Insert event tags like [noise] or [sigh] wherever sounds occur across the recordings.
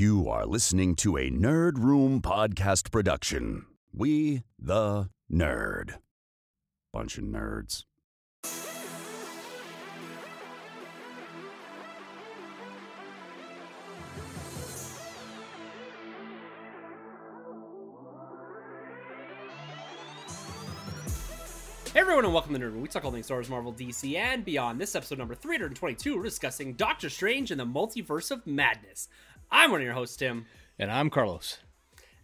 You are listening to a Nerd Room podcast production. We, the nerd. Bunch of nerds. Hey everyone, and welcome to Nerd Room. We talk all things Star Wars, Marvel, DC, and beyond. This episode number 322, we're discussing Doctor Strange and the Multiverse of Madness. I'm one of your hosts, Tim. And I'm Carlos.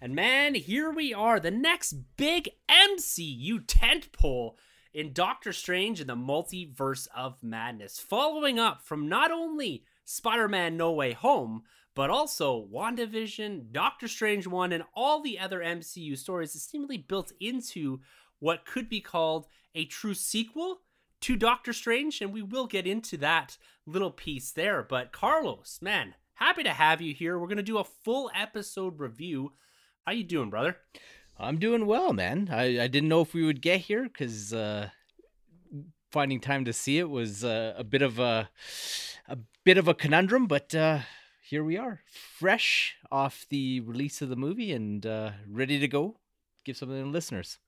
And man, here we are, the next big MCU tentpole in Doctor Strange and the Multiverse of Madness, following up from not only Spider-Man No Way Home, but also WandaVision, Doctor Strange 1, and all the other MCU stories that seemingly built into what could be called a true sequel to Doctor Strange, and we will get into that little piece there. But Carlos, man, happy to have you here. We're gonna do a full episode review. How you doing, brother? I'm doing well, man. I, I didn't know if we would get here because uh, finding time to see it was uh, a bit of a a bit of a conundrum, but uh, here we are, fresh off the release of the movie and uh, ready to go. Give something to the listeners.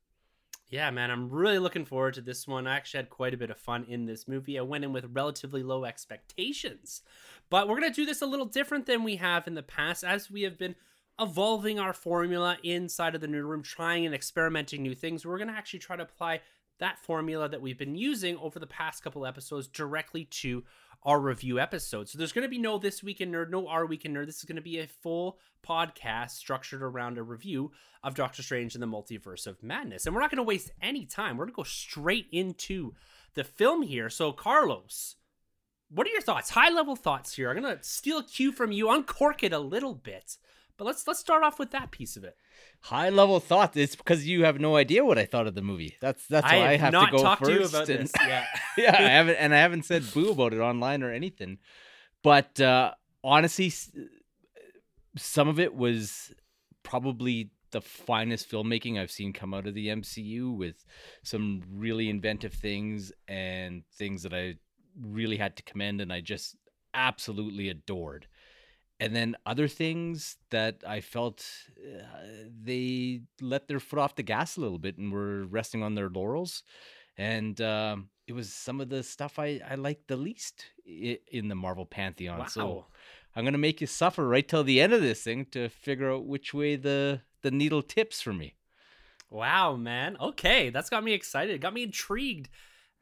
Yeah, man, I'm really looking forward to this one. I actually had quite a bit of fun in this movie. I went in with relatively low expectations, but we're going to do this a little different than we have in the past as we have been evolving our formula inside of the nerd room, trying and experimenting new things. We're going to actually try to apply that formula that we've been using over the past couple episodes directly to our review episode. So there's going to be no This Week in Nerd, no Our Week in Nerd. This is going to be a full podcast structured around a review of Doctor Strange and the Multiverse of Madness. And we're not going to waste any time. We're going to go straight into the film here. So, Carlos, what are your thoughts? High level thoughts here. I'm going to steal a cue from you, uncork it a little bit. But let's let's start off with that piece of it. High level thoughts. It's because you have no idea what I thought of the movie. That's that's why I, I have to go talked first. to you about and- this. Yeah. [laughs] yeah, I haven't, and I haven't said boo about it online or anything. But uh, honestly, some of it was probably the finest filmmaking I've seen come out of the MCU, with some really inventive things and things that I really had to commend, and I just absolutely adored. And then other things that I felt uh, they let their foot off the gas a little bit and were resting on their laurels and um, it was some of the stuff I, I liked the least in the Marvel pantheon. Wow. So I'm gonna make you suffer right till the end of this thing to figure out which way the the needle tips for me. Wow, man. Okay, that's got me excited. Got me intrigued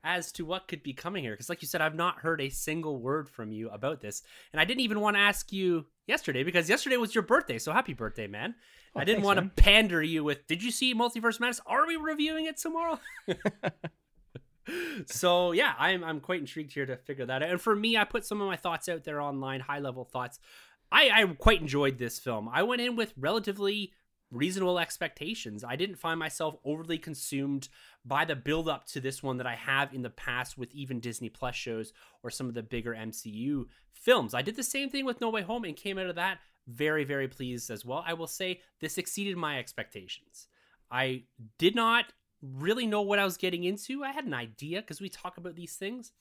as to what could be coming here. Because, like you said, I've not heard a single word from you about this, and I didn't even want to ask you yesterday because yesterday was your birthday. So happy birthday, man! Oh, I didn't thanks, want man. to pander you with. Did you see Multiverse Madness? Are we reviewing it tomorrow? [laughs] so yeah, I'm I'm quite intrigued here to figure that out. And for me, I put some of my thoughts out there online, high level thoughts. I, I quite enjoyed this film. I went in with relatively reasonable expectations. I didn't find myself overly consumed by the build up to this one that I have in the past with even Disney Plus shows or some of the bigger MCU films. I did the same thing with No Way Home and came out of that very, very pleased as well. I will say this exceeded my expectations. I did not really know what I was getting into. I had an idea because we talk about these things,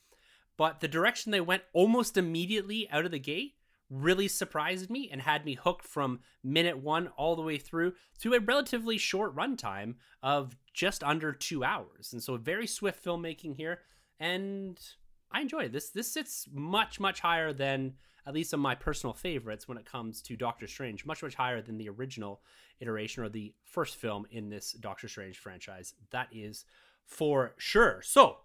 but the direction they went almost immediately out of the gate really surprised me and had me hooked from minute one all the way through to a relatively short runtime of just under two hours. And so very swift filmmaking here. And I enjoyed it. This this sits much, much higher than at least of my personal favorites when it comes to Doctor Strange, much, much higher than the original iteration or the first film in this Doctor Strange franchise. That is for sure. So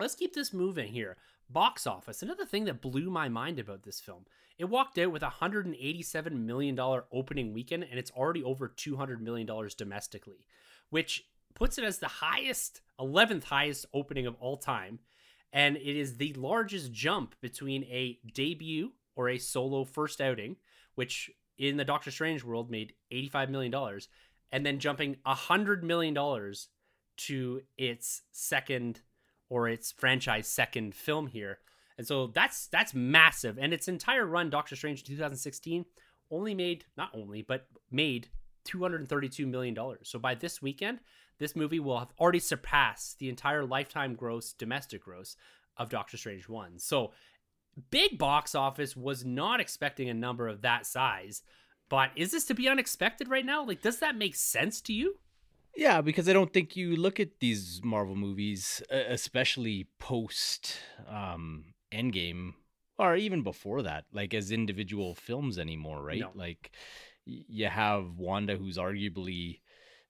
let's keep this moving here. Box office. Another thing that blew my mind about this film. It walked out with a $187 million opening weekend, and it's already over $200 million domestically, which puts it as the highest, 11th highest opening of all time. And it is the largest jump between a debut or a solo first outing, which in the Doctor Strange world made $85 million, and then jumping $100 million to its second or its franchise second film here. And so that's that's massive. And its entire run, Doctor Strange 2016, only made not only, but made $232 million. So by this weekend, this movie will have already surpassed the entire lifetime gross, domestic gross of Doctor Strange 1. So big box office was not expecting a number of that size. But is this to be unexpected right now? Like, does that make sense to you? Yeah, because I don't think you look at these Marvel movies, especially post um, Endgame, or even before that, like as individual films anymore, right? No. Like you have Wanda, who's arguably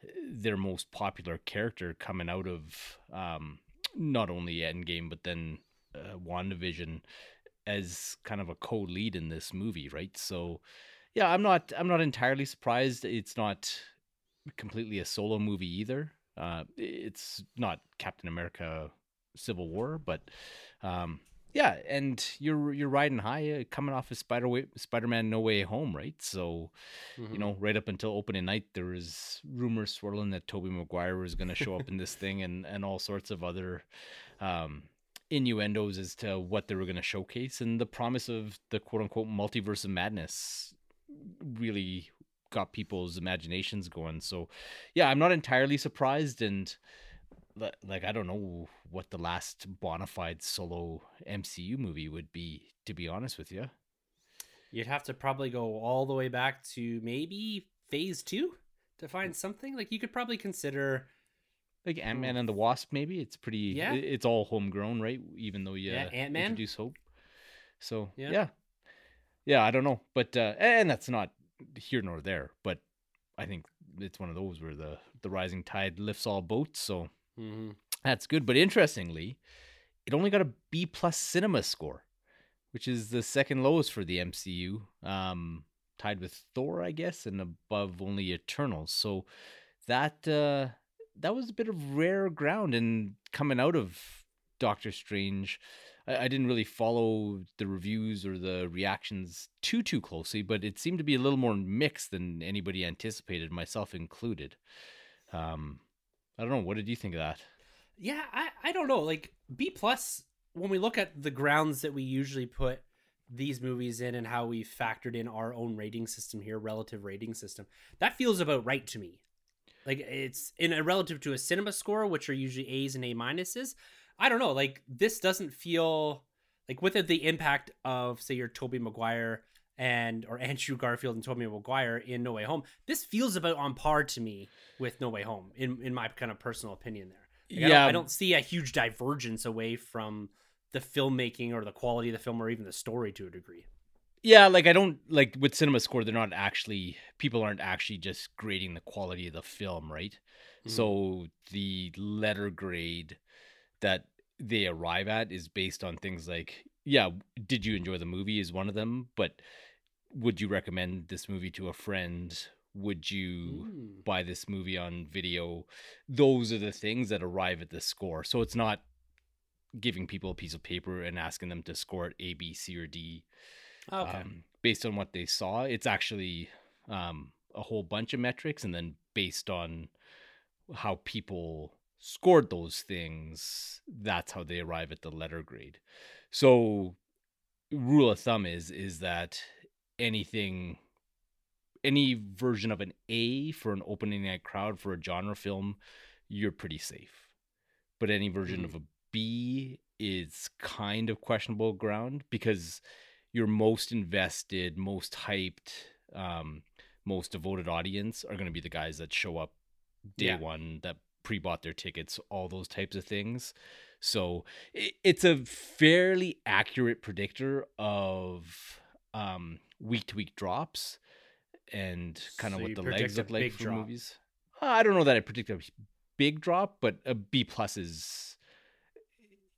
uh, their most popular character coming out of um, not only Endgame, but then uh, WandaVision as kind of a co-lead in this movie, right? So, yeah, I'm not I'm not entirely surprised. It's not completely a solo movie either. Uh, it's not Captain America: Civil War, but um, yeah, and you're you're riding high, uh, coming off of Spider Spider-Man: No Way Home, right? So Mm-hmm. you know, right up until opening night, there was rumors swirling that Tobey Maguire was going to show up in this thing, and and all sorts of other um, innuendos as to what they were going to showcase, and the promise of the quote unquote multiverse of madness really got people's imaginations going. So, yeah, I'm not entirely surprised, and like I don't know what the last bona fide solo MCU movie would be, to be honest with you. You'd have to probably go all the way back to maybe phase two to find something. Like, you could probably consider. Like Ant Man and the Wasp, maybe it's pretty. Yeah. it's all homegrown, right? Even though you Yeah, Ant-Man. introduce hope. So Yeah. yeah. yeah, I don't know, but uh, and that's not here nor there. But I think it's one of those where the the rising tide lifts all boats. So Mhm. that's good. But interestingly, it only got a B plus cinema score, which is the second lowest for the MCU, um, tied with Thor, I guess, and above only Eternals. So that uh, that was a bit of rare ground. And coming out of Doctor Strange, I, I didn't really follow the reviews or the reactions too too closely, but it seemed to be a little more mixed than anybody anticipated, myself included. Um, I don't know. What did you think of that? Yeah, I, I don't know. Like B plus, when we look at the grounds that we usually put these movies in and how we factored in our own rating system here, relative rating system, that feels about right to me. Like it's in a relative to a cinema score, which are usually A's and A minuses. I don't know. Like this doesn't feel like with the impact of say your Tobey Maguire and or [laughs] Andrew Garfield and Tobey Maguire in No Way Home. This feels about on par to me with No Way Home in in my kind of personal opinion there. Like, I don't, I don't see a huge divergence away from the filmmaking or the quality of the film or even the story to a degree. Yeah, like I don't like with Cinema Score, they're not actually people aren't actually just grading the quality of the film, right? Mhm. So the letter grade that they arrive at is based on things like, yeah, did you enjoy the movie is one of them, but would you recommend this movie to a friend? Would you Mm. buy this movie on video? Those are the things that arrive at the score. So it's not giving people a piece of paper and asking them to score it A, B, C, or D Okay. um, based on what they saw. It's actually um, a whole bunch of metrics, and then based on how people scored those things, that's how they arrive at the letter grade. So, rule of thumb is is that anything, any version of an A for an opening night crowd for a genre film, you're pretty safe. But any version of a B is kind of questionable ground because your most invested, most hyped, um, most devoted audience are going to be the guys that show up day Yeah. one, that pre-bought their tickets, all those types of things. So it, it's a fairly accurate predictor of um, week to week drops and kind of So what the legs look like for drop. movies. I don't know that I predict a big drop, but a B plus is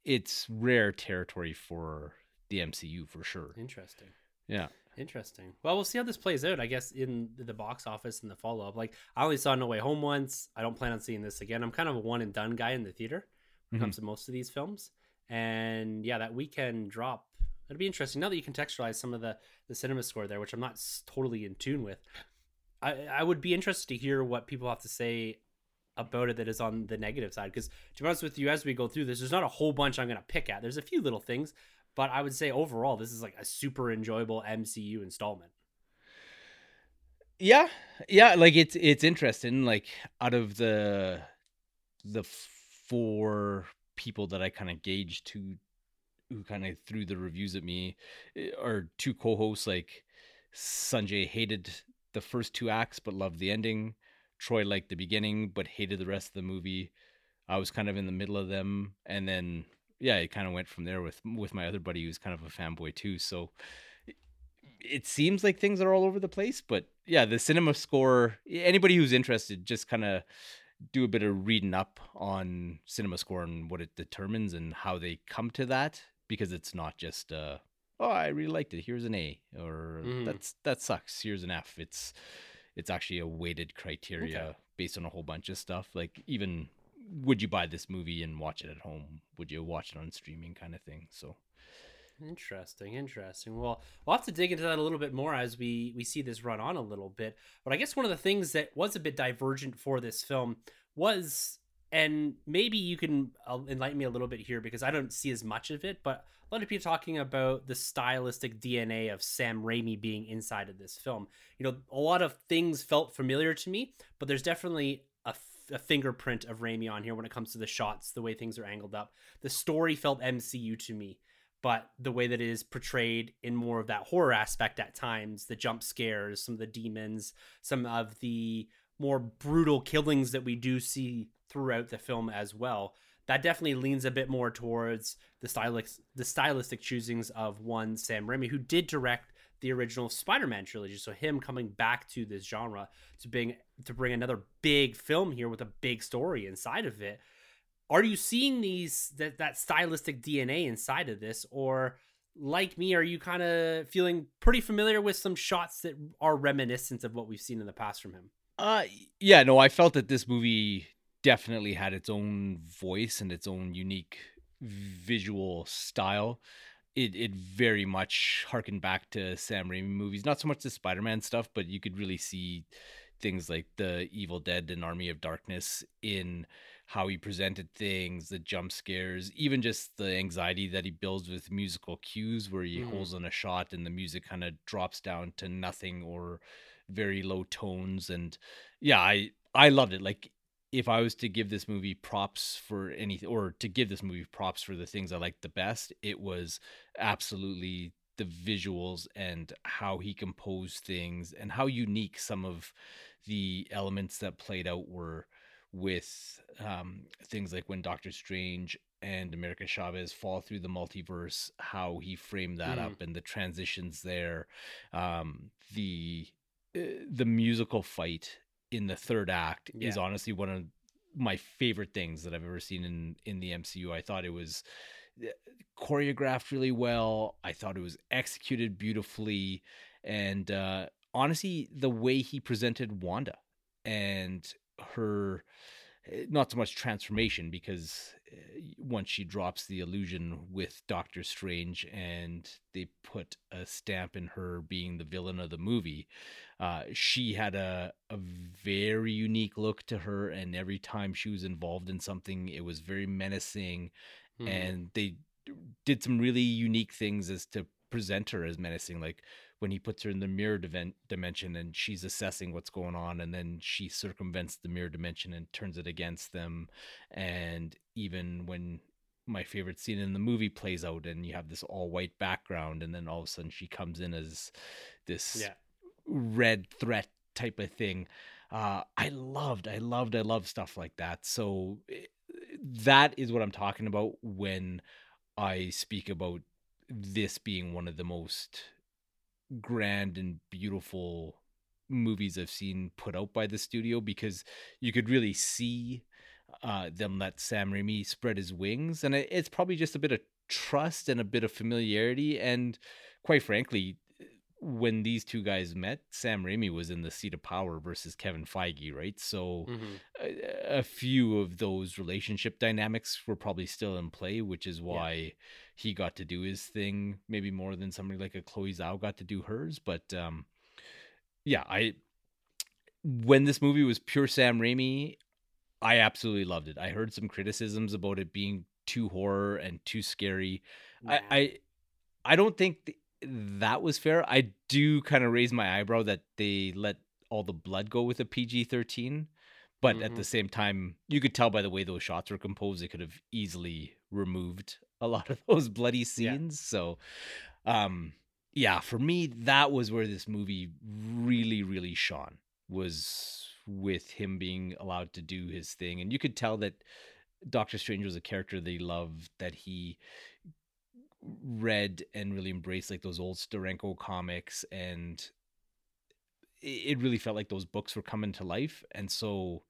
it's rare territory for the MCU for sure. Interesting. Yeah. Interesting. Well, we'll see how this plays out. I guess in the box office and the follow up. Like I only saw No Way Home once. I don't plan on seeing this again. I'm kind of a one and done guy in the theater when it Mm-hmm. comes to most of these films. And yeah, that weekend drop. It'd be interesting now that you contextualize some of the the cinema score there, which I'm not s- totally in tune with. I I would be interested to hear what people have to say about it that is on the negative side. Because to be honest with you, as we go through this, there's not a whole bunch I'm going to pick at. There's a few little things, but I would say overall, this is like a super enjoyable MCU installment. Yeah, yeah, like it's it's interesting. Like out of the the four people that I kind of gauged to who kind of threw the reviews at me, eh, our two co-hosts like Sanjay hated the first two acts but loved the ending. Troy liked the beginning but hated the rest of the movie. I was kind of in the middle of them, and then yeah, it kind of went from there with with my other buddy who's kind of a fanboy too. So it seems like things are all over the place, but yeah, the cinema score. Anybody who's interested, just kind of do a bit of reading up on cinema score and what it determines and how they come to that because it's not just uh oh i really liked it here's an a or Mhm. that's that sucks here's an f it's it's actually a weighted criteria Okay. based on a whole bunch of stuff like even would you buy this movie and watch it at home would you watch it on streaming kind of thing so Interesting, interesting. Well, we'll have to dig into that a little bit more as we we see this run on a little bit. But I guess one of the things that was a bit divergent for this film was, and maybe you can uh, enlighten me a little bit here because I don't see as much of it. But a lot of people talking about the stylistic DNA of Sam Raimi being inside of this film. You know, a lot of things felt familiar to me, but there's definitely a fingerprint of Raimi on here when it comes to the shots, the way things are angled up. The story felt MCU to me but the way that it is portrayed in more of that horror aspect at times, the jump scares, some of the demons, some of the more brutal killings that we do see throughout the film as well. That definitely leans a bit more towards the stylistic the stylistic choosings of one Sam Raimi, who did direct the original Spider-Man trilogy. So him coming back to this genre to bring to bring another big film here with a big story inside of it are you seeing these that that stylistic DNA inside of this, or like me, are you kind of feeling pretty familiar with some shots that are reminiscent of what we've seen in the past from him? Uh yeah, no, I felt that this movie definitely had its own voice and its own unique visual style. It it very much harkened back to Sam Raimi movies, not so much the Spider-Man stuff, but you could really see things like the Evil Dead and Army of Darkness in how he presented things, the jump scares, even just the anxiety that he builds with musical cues where he Mhm. holds on a shot and the music kind of drops down to nothing or very low tones and yeah, I I loved it. Like if I was to give this movie props for anything or to give this movie props for the things I liked the best, it was absolutely the visuals and how he composed things and how unique some of the elements that played out were with um, things like when Doctor Strange and America Chavez fall through the multiverse, how he framed that Mhm. up and the transitions there, um, the uh, the musical fight in the third act is honestly one of my favorite things that I've ever seen in in the MCU. I thought it was uh, choreographed really well. I thought it was executed beautifully, and uh, honestly, the way he presented Wanda and her eh, not so much transformation because uh, once she drops the illusion with Doctor Strange and they put a stamp in her being the villain of the movie, uh, she had a a very unique look to her, and every time she was involved in something, it was very menacing, Hmm. and they did some really unique things as to present her as menacing, like when he puts her in the mirror diven- dimension and she's assessing what's going on and then she circumvents the mirror dimension and turns it against them. And even when my favorite scene in the movie plays out and you have this all white background and then all of a sudden she comes in as this yeah, red threat type of thing. Uh i loved i loved i love stuff like that. So eh, that is what i'm talking about when i speak about this being one of the most grand and beautiful movies I've seen put out by the studio because you could really see uh, them let Sam Raimi spread his wings, and it, it's probably just a bit of trust and a bit of familiarity, and quite frankly, when these two guys met, Sam Raimi was in the seat of power versus Kevin Feige, right? So Mhm. a, a few of those relationship dynamics were probably still in play, which is why he got to do his thing maybe more than somebody like a Chloe Zhao got to do hers. But um, yeah, I when this movie was pure Sam Raimi, I absolutely loved it. I heard some criticisms about it being too horror and too scary. I, I I don't think th- that was fair. I do kind of raise my eyebrow that they let all the blood go with a PG thirteen, but at Mhm. the same time, you could tell by the way those shots were composed, they could have easily removed a lot of [laughs] those bloody scenes. Yeah. So, um, yeah, for me, that was where this movie really, really shone was with him being allowed to do his thing, and you could tell that Doctor Strange was a character they loved, that he read and really embraced like those old Steranko comics and it really felt like those books were coming to life and so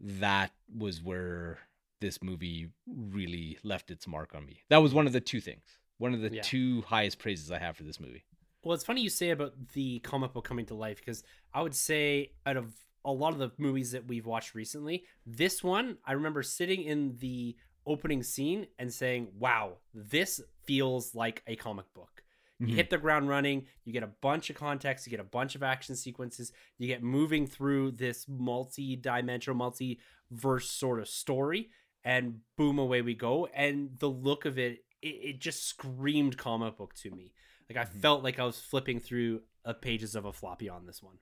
that was where this movie really left its mark on me. That was one of the two things. One of the yeah. two highest praises I have for this movie. Well, it's funny you say about the comic book coming to life because I would say out of a lot of the movies that we've watched recently, this one I remember sitting in the opening scene and saying, "Wow, this feels like a comic book." You mm-hmm. hit the ground running, you get a bunch of context, you get a bunch of action sequences, you get moving through this multi-dimensional, multi-verse sort of story, and boom, away we go. And the look of it, it, it just screamed comic book to me. Like I mm-hmm. felt like I was flipping through a pages of a floppy on this one.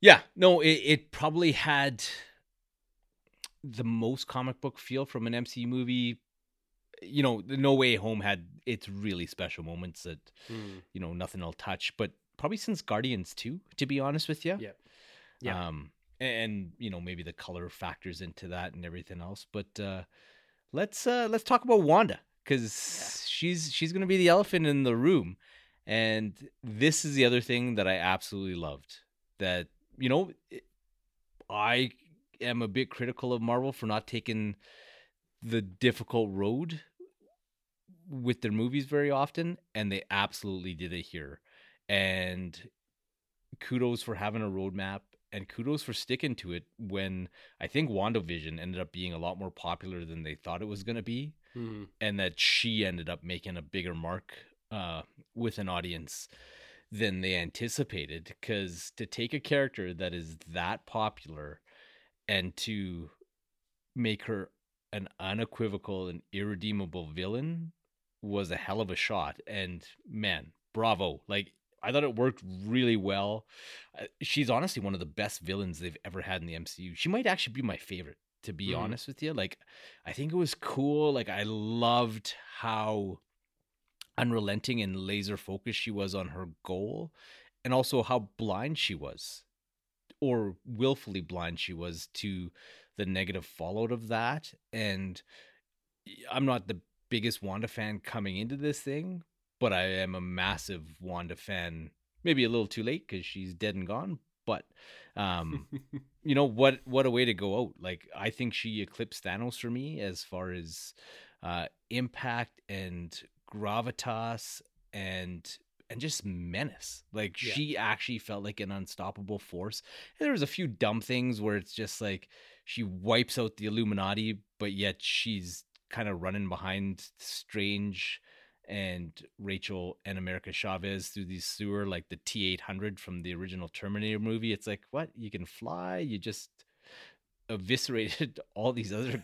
Yeah, no, it, it probably had the most comic book feel from an MCU movie. You know, No Way Home had its really special moments that mm. you know nothing will touch, but probably since Guardians 2, to be honest with you. Yeah. Yeah. Um, and you know maybe the color factors into that and everything else. But uh, let's uh, let's talk about Wanda because yeah. she's she's gonna be the elephant in the room, and this is the other thing that I absolutely loved. That you know, I am a bit critical of Marvel for not taking the difficult road with their movies very often, and they absolutely did it here. And kudos for having a roadmap and kudos for sticking to it when I think WandaVision ended up being a lot more popular than they thought it was going to be. Mm-hmm. And that she ended up making a bigger mark uh, with an audience than they anticipated. Because to take a character that is that popular and to make her an unequivocal and irredeemable villain was a hell of a shot. And man, bravo. Like, I thought it worked really well. Uh, she's honestly one of the best villains they've ever had in the MCU. She might actually be my favorite, to be mm. honest with you. Like, I think it was cool. Like, I loved how unrelenting and laser focused she was on her goal, and also how blind she was, or willfully blind she was to the negative fallout of that. And I'm not the biggest Wanda fan coming into this thing, but I am a massive Wanda fan. Maybe a little too late because she's dead and gone. But um, [laughs] you know what? What a way to go out! Like I think she eclipsed Thanos for me as far as uh, impact and gravitas and and just menace. Like yeah. she actually felt like an unstoppable force. And there was a few dumb things where it's just like she wipes out the Illuminati, but yet she's kind of running behind Strange and Rachel and America Chavez through the sewer like the T eight hundred from the original Terminator movie. It's like what you can fly, you just eviscerated [laughs] all these other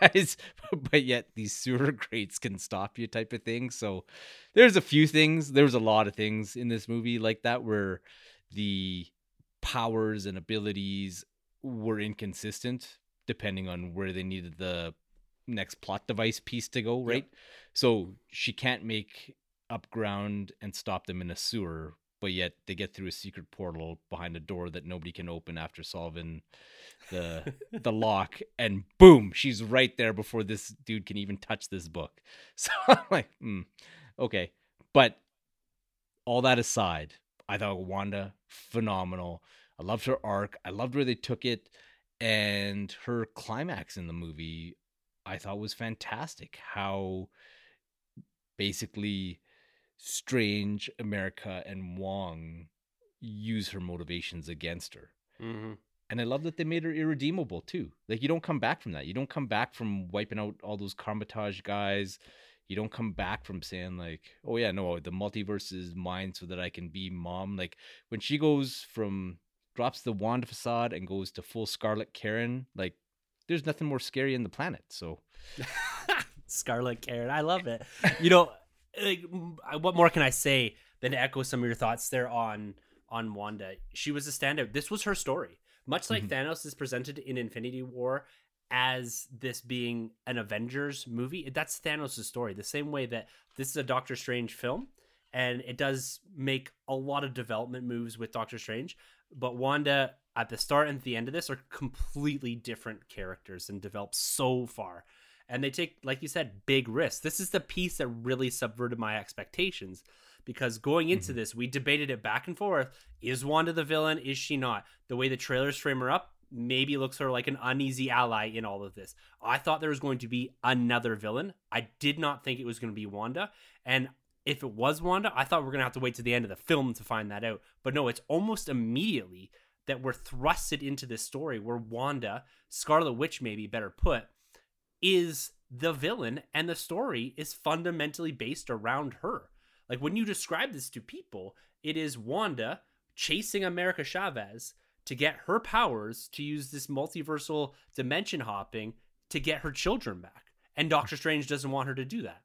guys, [laughs] but yet these sewer [laughs] grates can stop you, type of thing. So there's a few things. There's a lot of things in this movie like that where the powers and abilities were inconsistent depending on where they needed the next plot device piece to go, right? Yep. So she can't make up ground and stop them in a sewer, but yet they get through a secret portal behind a door that nobody can open after solving the [laughs] the lock and boom, she's right there before this dude can even touch this book. [laughs] So I'm like, mm, okay. But all that aside, I thought Wanda phenomenal. I loved her arc. I loved where they took it and her climax in the movie I thought was fantastic. How basically Strange, America, and Wong use her motivations against her. Mm-hmm. And I love that they made her irredeemable too. Like you don't come back from that. You don't come back from wiping out all those Kamar-Taj guys. You don't come back from saying like, "Oh yeah, no, the multiverse is mine, so that I can be mom." Like when she goes from drops the wand facade and goes to full Scarlet Karen, like there's nothing more scary in the planet. So [laughs] Scarlet Karen, I love it. You know, like, what more can I say than to echo some of your thoughts there on on Wanda? She was a standout. This was her story, much like mm-hmm. Thanos is presented in Infinity War as this being an Avengers movie. That's Thanos' story. The same way that this is a Doctor Strange film, and it does make a lot of development moves with Doctor Strange. But Wanda at the start and the end of this are completely different characters and develop so far. And they take, like you said, big risks. This is the piece that really subverted my expectations because going into mm-hmm. this, we debated it back and forth. Is Wanda the villain? Is she not? The way the trailers frame her up maybe looks sort of like an uneasy ally in all of this. I thought there was going to be another villain. I did not think it was going to be Wanda. And if it was Wanda, I thought we are going to have to wait to the end of the film to find that out. But no, it's almost immediately that we're thrusted into this story where Wanda, Scarlet Witch, maybe better put, is the villain, and the story is fundamentally based around her. Like when you describe this to people, it is Wanda chasing America Chavez to get her powers to use this multiversal dimension hopping to get her children back. And Doctor Strange doesn't want her to do that.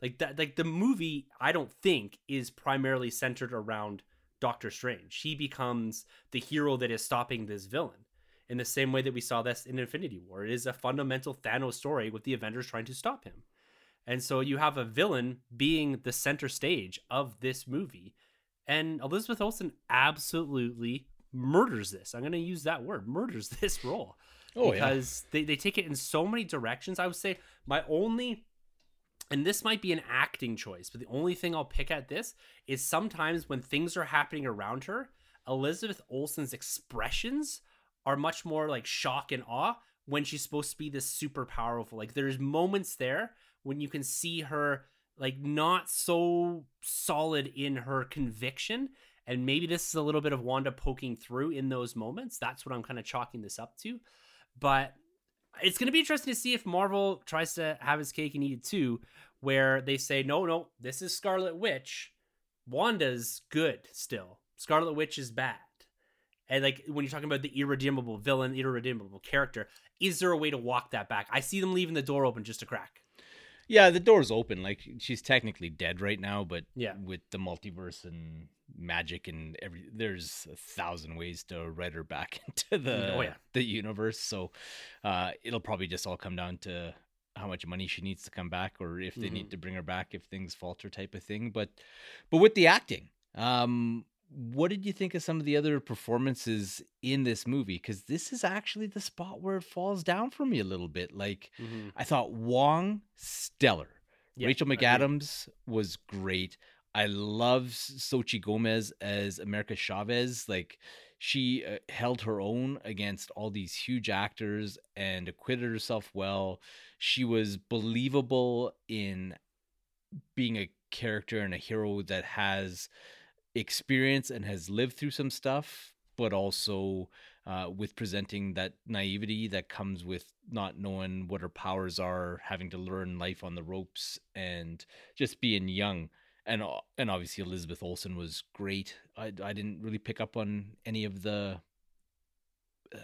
Like that like the movie I don't think is primarily centered around Doctor Strange. He becomes the hero that is stopping this villain. In the same way that we saw this in Infinity War. It is a fundamental Thanos story with the Avengers trying to stop him. And so you have a villain being the center stage of this movie. And Elizabeth Olsen absolutely murders this. I'm going to use that word, murders [laughs] this role. Oh, because yeah. they, they take it in so many directions. I would say my only and this might be an acting choice, but the only thing I'll pick at this is sometimes when things are happening around her, Elizabeth Olsen's expressions are much more like shock and awe when she's supposed to be this super powerful. Like there's moments there when you can see her like not so solid in her conviction and maybe this is a little bit of Wanda poking through in those moments. That's what I'm kind of chalking this up to. But it's going to be interesting to see if Marvel tries to have his cake and eat it too, where they say, no, no, this is Scarlet Witch. Wanda's good still. Scarlet Witch is bad. And like when you're talking about the irredeemable villain, irredeemable character, is there a way to walk that back? I see them leaving the door open just a crack. Yeah, the door's open. Like she's technically dead right now, but yeah, with the multiverse and magic and every there's a thousand ways to write her back [laughs] into the oh, yeah. the universe. So uh, it'll probably just all come down to how much money she needs to come back, or if they mm-hmm. need to bring her back if things falter, type of thing. But but with the acting, um, what did you think of some of the other performances in this movie? Because this is actually the spot where it falls down for me a little bit. Like mm-hmm. I thought Wong stellar. Yeah, Rachel McAdams was great. I love Xochitl Gomez as America Chavez. Like she uh, held her own against all these huge actors and acquitted herself well. She was believable in being a character and a hero that has experience and has lived through some stuff, but also uh, with presenting that naivety that comes with not knowing what her powers are, having to learn life on the ropes, and just being young and and obviously Elizabeth Olsen was great. I I didn't really pick up on any of the uh,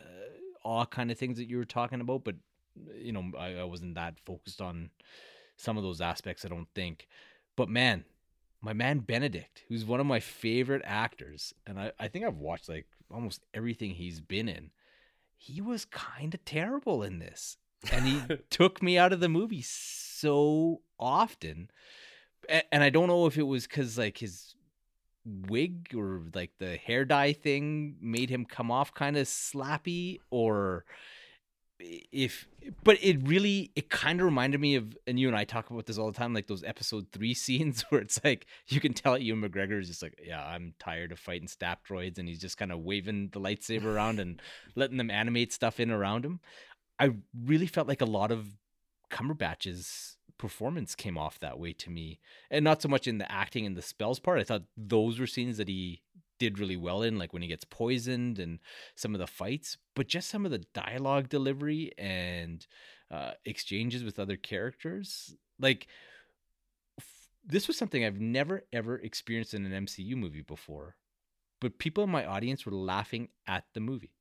awe kind of things that you were talking about, but you know I, I wasn't that focused on some of those aspects. I don't think, but man, my man Benedict, who's one of my favorite actors, and I I think I've watched like almost everything he's been in. He was kind of terrible in this, and he [laughs] took me out of the movie so often and I don't know if it was because like his wig or like the hair dye thing made him come off kind of slappy or if but it really it kind of reminded me of and you and I talk about this all the time like those episode 3 [laughs] scenes where it's like you can tell Ewan McGregor is just like yeah I'm tired of fighting stap droids and he's just kind of waving the lightsaber around and [laughs] letting them animate stuff in around him I really felt like a lot of Cumberbatch's performance came off that way to me, and not so much in the acting and the spells part. I thought those were scenes that he did really well in, like when he gets poisoned and some of the fights, but just some of the dialogue delivery and uh, exchanges with other characters. Like f- this was something I've never ever experienced in an MCU movie before, but people in my audience were laughing at the movie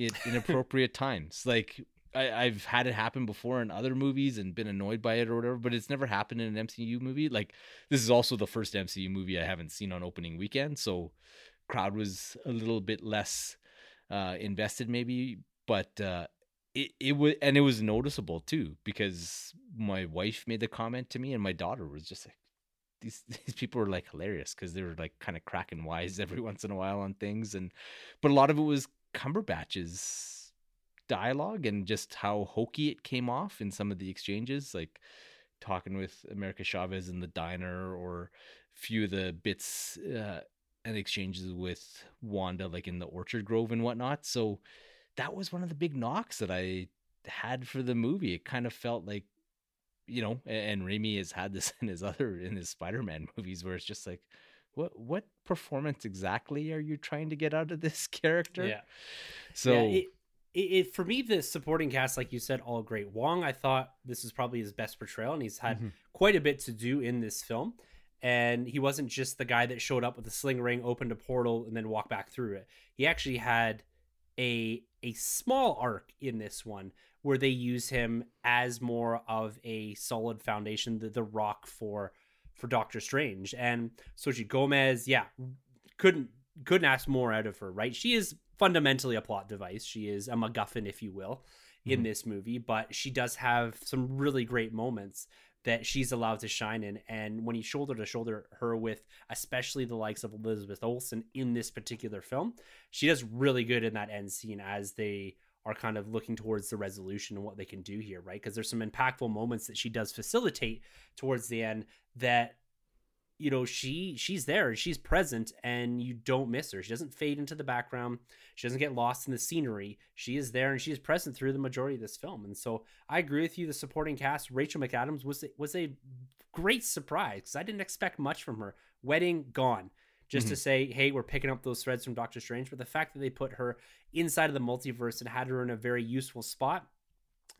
at [laughs] inappropriate times. Like I, have had it happen before in other movies and been annoyed by it or whatever, but it's never happened in an MCU movie. Like this is also the first MCU movie I haven't seen on opening weekend, so crowd was a little bit less uh, invested maybe, but uh, it, it was and it was noticeable too because my wife made the comment to me and my daughter was just like these [laughs] these people were like hilarious because they were like kind of cracking wise [laughs] every once in a while on things and but a lot of it was Cumberbatch's dialogue and just how hokey it came off in some of the exchanges like talking with America Chavez in the diner or a few of the bits uh, and exchanges with Wanda like in the Orchard Grove and whatnot so that was one of the big knocks that I had for the movie. It kind of felt like, you know, and Raimi has had this [laughs] in his other in his Spider-Man movies where it's just like, what what performance exactly are you trying to get out of this [laughs] character? Yeah. So yeah, it, it, it, for me, the supporting cast, like you said, all great. Wong, I thought this is probably his best portrayal, and he's had Mhm. quite a bit to do in this film. And he wasn't just the guy that showed up with a sling ring, opened a portal, and then walked back through it. He actually had a a small arc in this one where they use him as more of a solid foundation, the, the rock for for Doctor Strange. And Xochitl Gomez, yeah, couldn't couldn't ask more out of her, right? She is fundamentally a plot device. She is a MacGuffin, if you will, in Mhm. this movie, but she does have some really great moments that she's allowed to shine in. And when you shoulder to shoulder her with especially the likes of Elizabeth Olsen in this particular film, she does really good in that end scene as they are kind of looking towards the resolution and what they can do here, right? Because there's some impactful moments that she does facilitate towards the end that you know she she's there she's present and you don't miss her. She doesn't fade into the background. She doesn't get lost in the scenery. She is there and she is present through the majority of this film. And so i agree with you the supporting cast rachel mcadams was was a great surprise because i didn't expect much from her. Wedding gone. Just to mm-hmm. say hey we're picking up those threads from doctor strange but the fact that they put her inside of the multiverse and had her in a very useful spot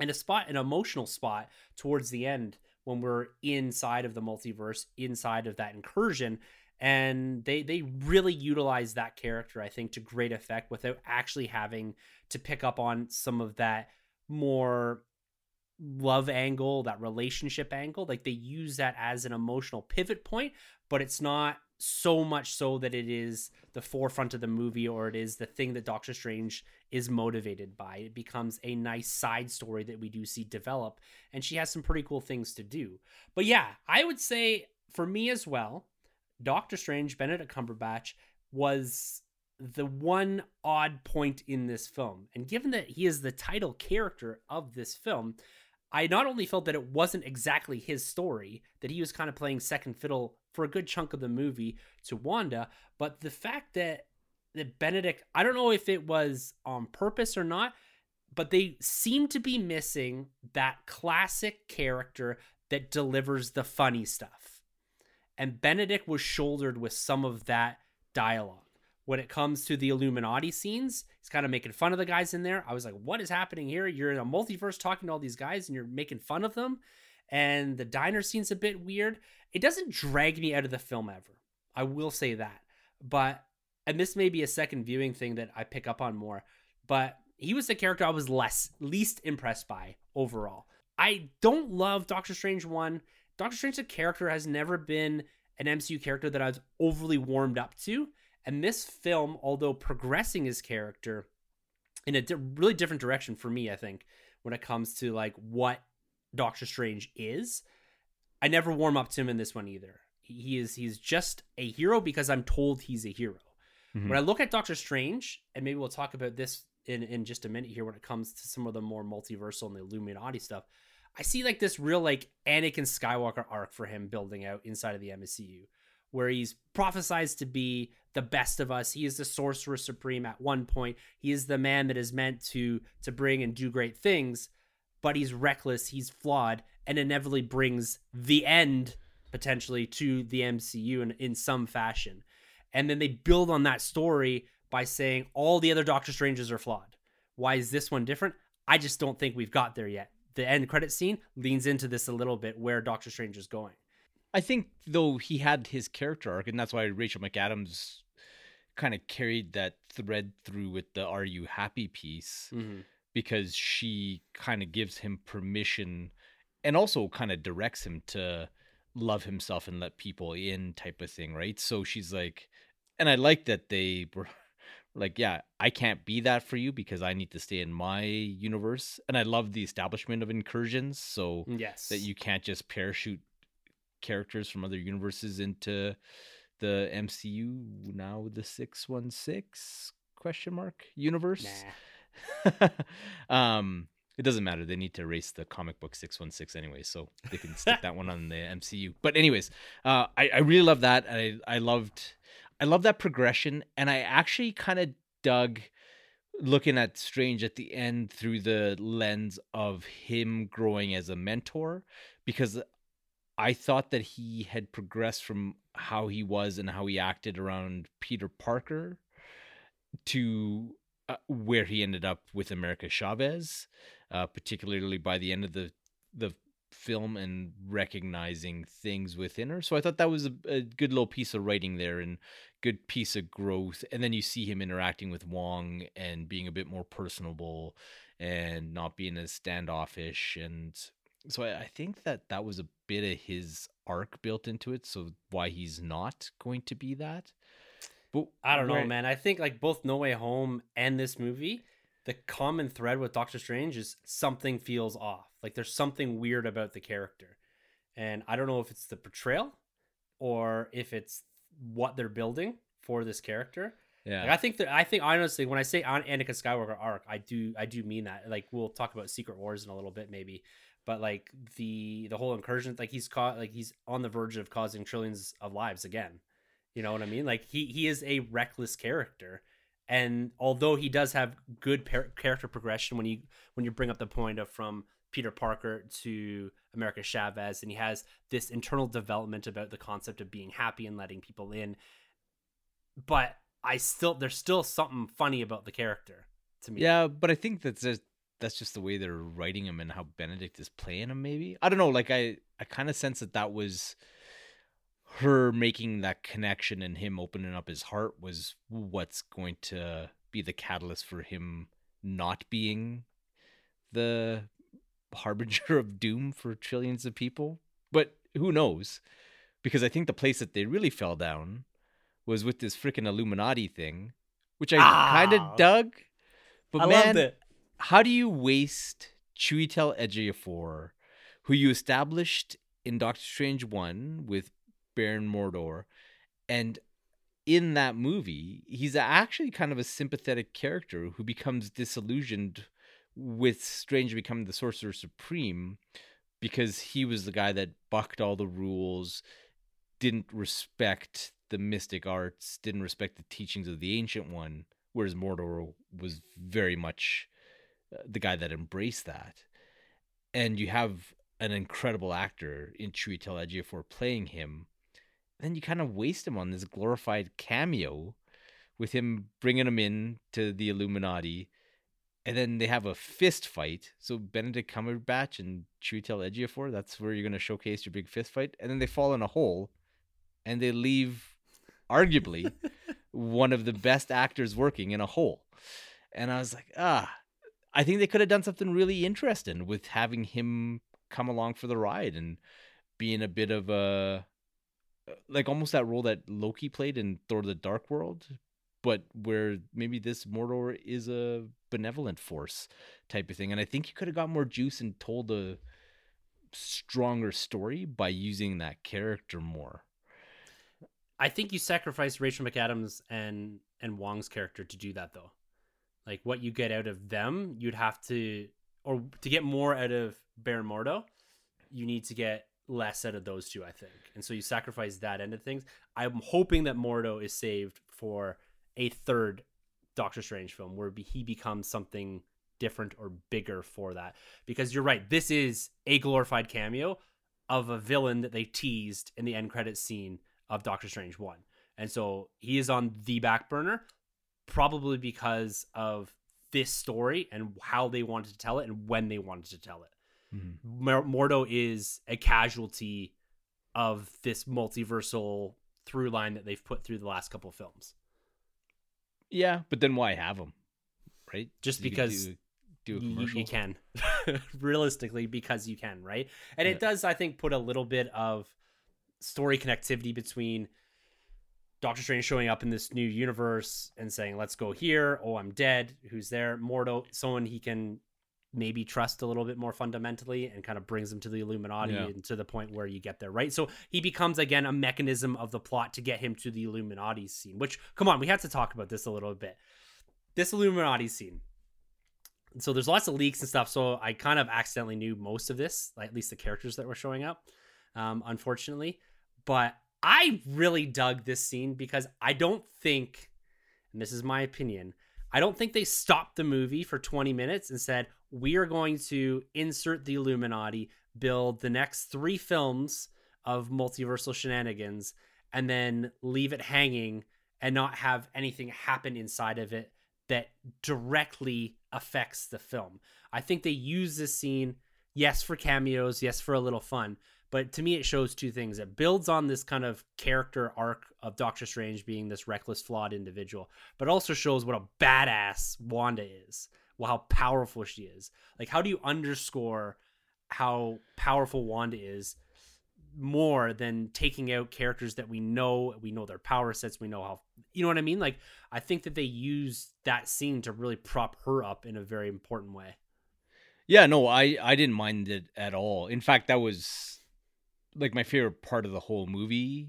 and a spot an emotional spot towards the end when we're inside of the multiverse inside of that incursion and they they really utilize that character i think to great effect without actually having to pick up on some of that more love angle that relationship angle. Like they use that as an emotional pivot point but it's not so much so that it is the forefront of the movie or it is the thing that Doctor Strange is motivated by. It becomes a nice side story that we do see develop, and she has some pretty cool things to do. But yeah, I would say for me as well, Doctor Strange, Benedict Cumberbatch, was the one odd point in this film. And given that he is the title character of this film, I not only felt that it wasn't exactly his story, that he was kind of playing second fiddle for a good chunk of the movie to Wanda, but the fact that that Benedict, I don't know if it was on purpose or not, but they seem to be missing that classic character that delivers the funny stuff. And Benedict was shouldered with some of that dialogue. When it comes to the Illuminati scenes, he's kind of making fun of the guys in there. I was like, what is happening here? You're in a multiverse talking to all these guys and you're making fun of them. And the diner scene's a bit weird. It doesn't drag me out of the film ever. I will say that. But, and this may be a second viewing thing that I pick up on more, but he was the character I was less, least impressed by overall. I don't love Doctor Strange 1. Doctor Strange, the character, has never been an MCU character that I was overly warmed up to. And this film, although progressing his character in a di- really different direction for me, I think, when it comes to like what Doctor Strange is, I never warm up to him in this one either. He is he's just a hero because I'm told he's a hero. Mhm. When I look at Doctor Strange, and maybe we'll talk about this in in just a minute here when it comes to some of the more multiversal and the Illuminati stuff. I see like this real like Anakin Skywalker arc for him building out inside of the MCU, where he's prophesized to be the best of us. He is the sorcerer supreme at one point. He is the man that is meant to to bring and do great things, but he's reckless, he's flawed, and inevitably brings the end potentially to the MCU in, in some fashion. And then they build on that story by saying all the other Doctor Stranges are flawed. Why is this one different? I just don't think we've got there yet. The end credit scene leans into this a little bit where Doctor Strange is going. I think though he had his character arc, and that's why Rachel McAdams kind of carried that thread through with the "Are you happy?" piece Mm-hmm. Because she kind of gives him permission, and also kind of directs him to love himself and let people in, type of thing, right? So she's like, and I like that they were [laughs] Like, yeah, I can't be that for you because I need to stay in my universe. And I love the establishment of incursions, so mm, Yes. that you can't just parachute characters from other universes into the MCU now the 616 question mark universe. Nah. [laughs] um, it doesn't matter. They need to erase the comic book 616 anyway, so they can stick that one on the MCU. But anyways, uh, I, I really love that. I I loved I love that progression, and I actually kind of dug looking at Strange at the end through the lens of him growing as a mentor, because I thought that he had progressed from how he was and how he acted around Peter Parker to uh, where he ended up with America Chavez, uh, particularly by the end of the the film and recognizing things within her. So I thought that was a, a good little piece of writing there and good piece of growth. And then you see him interacting with Wong and being a bit more personable and not being as standoffish. And so I, I think that that was a bit of his arc built into it. So why he's not going to be that. But I don't know, man. I think like both No Way Home and this movie, the common thread with Doctor Strange is something feels off. Like there's something weird about the character. And I don't know if it's the portrayal or if it's what they're building for this character. Yeah. Like, I think that I think honestly, when I say An- Anakin Skywalker arc, I do I do mean that. Like we'll talk about Secret Wars in a little bit, maybe. But like the the whole incursion, like he's caught, like he's on the verge of causing trillions of lives again. You know what I mean? Like he he is a reckless character, and although he does have good par- character progression when you when you bring up the point of from Peter Parker to America Chavez, and he has this internal development about the concept of being happy and letting people in. But I still there's still something funny about the character to me. Yeah, but I think that's just that's just the way they're writing him and how Benedict is playing him. Maybe I don't know. Like I I kind of sense that that was her making that connection and him opening up his heart was what's going to be the catalyst for him not being the harbinger of doom for trillions of people. But who knows? Because I think the place that they really fell down was with this freaking Illuminati thing, which I kind Ah. of dug. But I man, how do you waste Chiwetel Ejiofor, who you established in Doctor Strange one with Baron Mordo, and in that movie, he's actually kind of a sympathetic character who becomes disillusioned with Strange becoming the Sorcerer Supreme because he was the guy that bucked all the rules, didn't respect the mystic arts, didn't respect the teachings of the Ancient One, whereas Mordo was very much uh, the guy that embraced that. And you have an incredible actor in Chiwetel Ejiofor playing him. Then you kind of waste him on this glorified cameo with him bringing him in to the Illuminati. And then they have a fist fight. So Benedict Cumberbatch and Chiwetel Ejiofor, that's where you're going to showcase your big fist fight. And then they fall in a hole and they leave arguably [laughs] one of the best actors working in a hole. And I was like, ah, I think they could have done something really interesting with having him come along for the ride and being a bit of a like almost that role that Loki played in Thor the Dark World, but where maybe this Mordo is a benevolent force type of thing. And I think you could have got more juice and told a stronger story by using that character more. I think you sacrificed Rachel McAdams and and Wong's character to do that though. Like what you get out of them, you'd have to or to get more out of Baron Mordo, you need to get less out of those two, I think. And so you sacrifice that end of things. I'm hoping that Mordo is saved for a third Doctor Strange film where he becomes something different or bigger for that. Because you're right, this is a glorified cameo of a villain that they teased in the end credits scene of Doctor Strange 1. And so he is on the back burner probably because of this story and how they wanted to tell it and when they wanted to tell it. Mm. Mor- Mordo is a casualty of this multiversal through line that they've put through the last couple of films. Yeah, but then why have him? Right? Just You because do, do a You- you, commercial. you can [laughs] realistically because you can right and Yeah. it does i think put a little bit of story connectivity between Doctor Strange showing up in this new universe and saying, "Let's go here." Oh, I'm dead. Who's there? Mordo, someone he can maybe trust a little bit more fundamentally, and kind of brings him to the Illuminati Yeah. and to the point where you get there, right? So he becomes again a mechanism of the plot to get him to the Illuminati scene. Which, come on, we have to talk about this a little bit. This Illuminati scene. So there's lots of leaks and stuff. So I kind of accidentally knew most of this, like at least the characters that were showing up, um, unfortunately. But I really dug this scene because I don't think, and this is my opinion, I don't think they stopped the movie for 20 minutes and said, we are going to insert the Illuminati, build the next three films of multiversal shenanigans, and then leave it hanging and not have anything happen inside of it that directly affects the film. I think they use this scene, yes, for cameos, yes, for a little fun, but to me, it shows two things. It builds on this kind of character arc of Doctor Strange being this reckless, flawed individual, but also shows what a badass Wanda is, well, how powerful she is. Like, how do you underscore how powerful Wanda is more than taking out characters that we know we know their power sets we know how you know what i mean like i think that they use that scene to really prop her up in a very important way Yeah, no, I I didn't mind it at all. In fact, that was like my favorite part of the whole movie.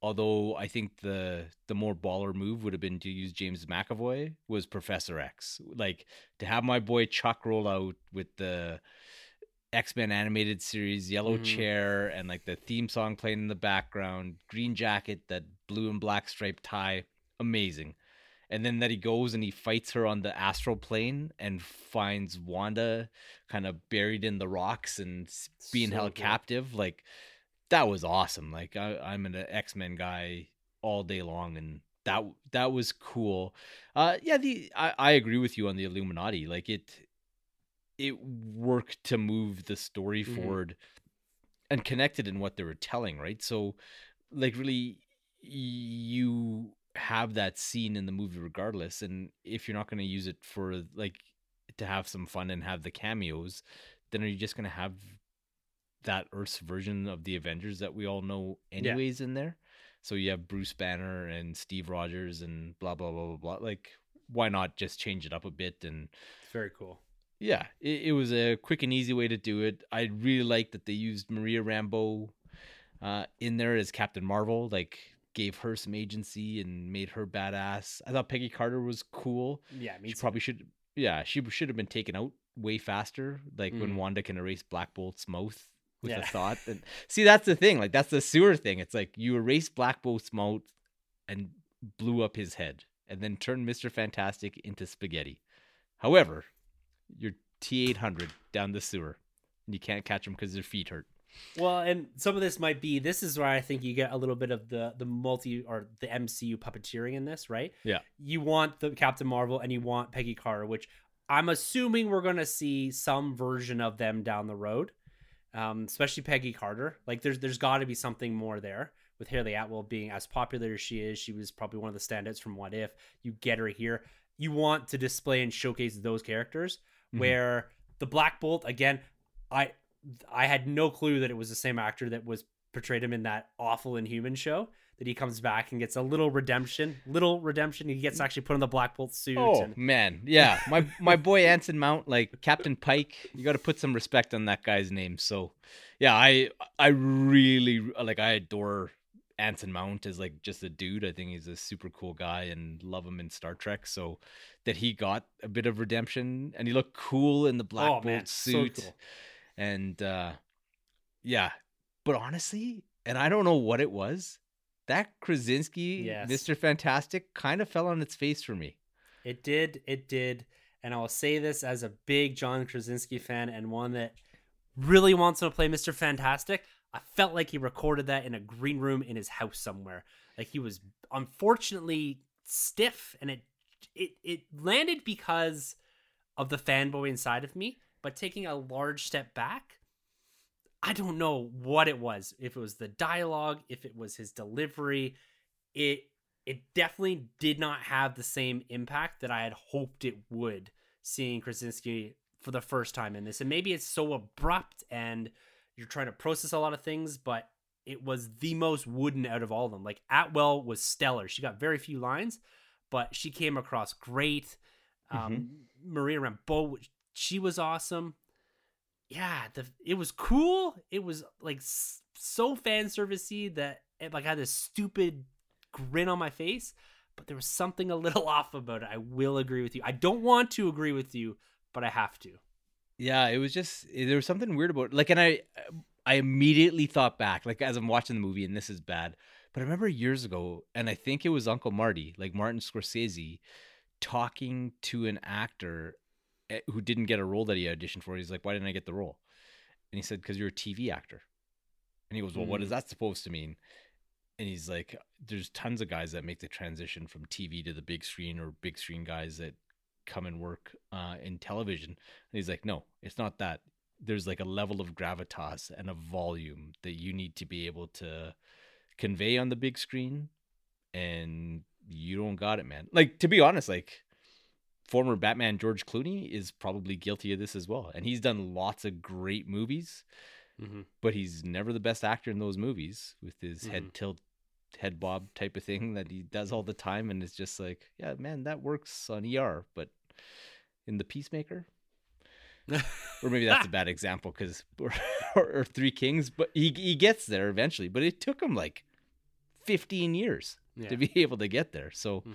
Although I think the the more baller move would have been to use James McAvoy was Professor X. Like to have my boy Chuck roll out with the X Men animated series Yellow Mhm. Chair and like the theme song playing in the background, green jacket, that blue and black striped tie, amazing. And then that he goes and he fights her on the astral plane and finds Wanda kind of buried in the rocks and being So held good. captive. Like that was awesome. Like I, I'm an X Men guy all day long, and that that was cool. Uh, yeah, the I, I agree with you on the Illuminati. Like it it worked to move the story Mhm. forward and connected in what they were telling, right? So like really you have that scene in the movie regardless and if you're not going to use it for like to have some fun and have the cameos then are you just going to have that earth's version of the avengers that we all know Yeah. anyways in there so you have bruce banner and steve rogers and blah blah blah blah blah like why not just change it up a bit and it's very cool yeah, it, it was a quick and easy way to do it. I really like that they used Maria Rambeau uh, in there as Captain Marvel, like gave her some agency and made her badass. I thought Peggy Carter was cool. yeah me she too. probably should, yeah, she should have been taken out way faster, like when Mhm. Wanda can erase Black Bolt's mouth with a thought. And see, that's the thing. Like that's the sewer thing. It's like you erase Black Bolt's mouth and blew up his head, and then turned Mister Fantastic into spaghetti. However, you're T eight hundred down the sewer, and you can't catch them because their feet hurt. Well, and some of this might be this is where I think you get a little bit of the the multi or the MCU puppeteering in this, right? Yeah. You want the Captain Marvel and you want Peggy Carter, which I'm assuming we're gonna see some version of them down the road. Um, especially Peggy Carter. Like there's there's gotta be something more there. With Hayley Atwell being as popular as she is, she was probably one of the standouts from What If. You get her here. You want to display and showcase those characters Mhm. where the Black Bolt again, I I had no clue that it was the same actor that was portrayed him in that awful Inhuman show. That he comes back and gets a little redemption, little redemption. He gets actually put in the Black Bolt suit. Oh and, man, yeah, my my boy Anson Mount, like Captain Pike. You got to put some respect on that guy's name. So, yeah, I I really like I adore Anson Mount as like just a dude. I think he's a super cool guy and love him in Star Trek. So that he got a bit of redemption and he looked cool in the Black Oh, Bolt man, so suit. cool. And uh yeah, but honestly, and I don't know what it was. That Krasinski, Yes. Mr. Fantastic, kind of fell on its face for me. It did. It did. And I will say this as a big John Krasinski fan and one that really wants to play Mr. Fantastic. I felt like he recorded that in a green room in his house somewhere. Like he was unfortunately stiff and it it it landed because of the fanboy inside of me, but taking a large step back, I don't know what it was. If it was the dialogue, if it was his delivery, it it definitely did not have the same impact that I had hoped it would seeing Krasinski for the first time in this. And maybe it's so abrupt and you're trying to process a lot of things, but it was the most wooden out of all of them. Like Atwell was stellar. She got very few lines, but she came across great. Um, Maria Rambeau, she was awesome. Yeah, the it was cool. It was like so fan servicey that it like had this stupid grin on my face, but there was something a little [laughs] off about it. I will agree with you. I don't want to agree with you, but I have to. Yeah, it was just eh, there was something weird about it. like, and I I immediately thought back like as I'm watching the movie, and this is bad, but I remember years ago, and I think it was Uncle Marty, like Martin Scorsese, talking to an actor who didn't get a role that he auditioned for. He's like, "Why didn't I get the role?" And he said, "Because you're a TV actor." And he goes, "Well, what is that supposed to mean?" And he's like, "There's tons of guys that make the transition from TV to the big screen, or big screen guys that come and work uh, in television." And he's like, "No, it's not that. There's like a level of gravitas and a volume that you need to be able to convey on the big screen, and you don't got it, man. Like to be honest, like." Former Batman George Clooney is probably guilty of this as well. And he's done lots of great movies Mm-hmm. but he's never the best actor in those movies with his head Mhm. tilt head bob type of thing that he does all the time and it's just like yeah man that works on er but in the peacemaker or maybe that's a [laughs] bad example because [laughs] or, or, three kings but he, he gets there eventually but it took him like 15 years yeah. to be [laughs] able to get there so Mhm.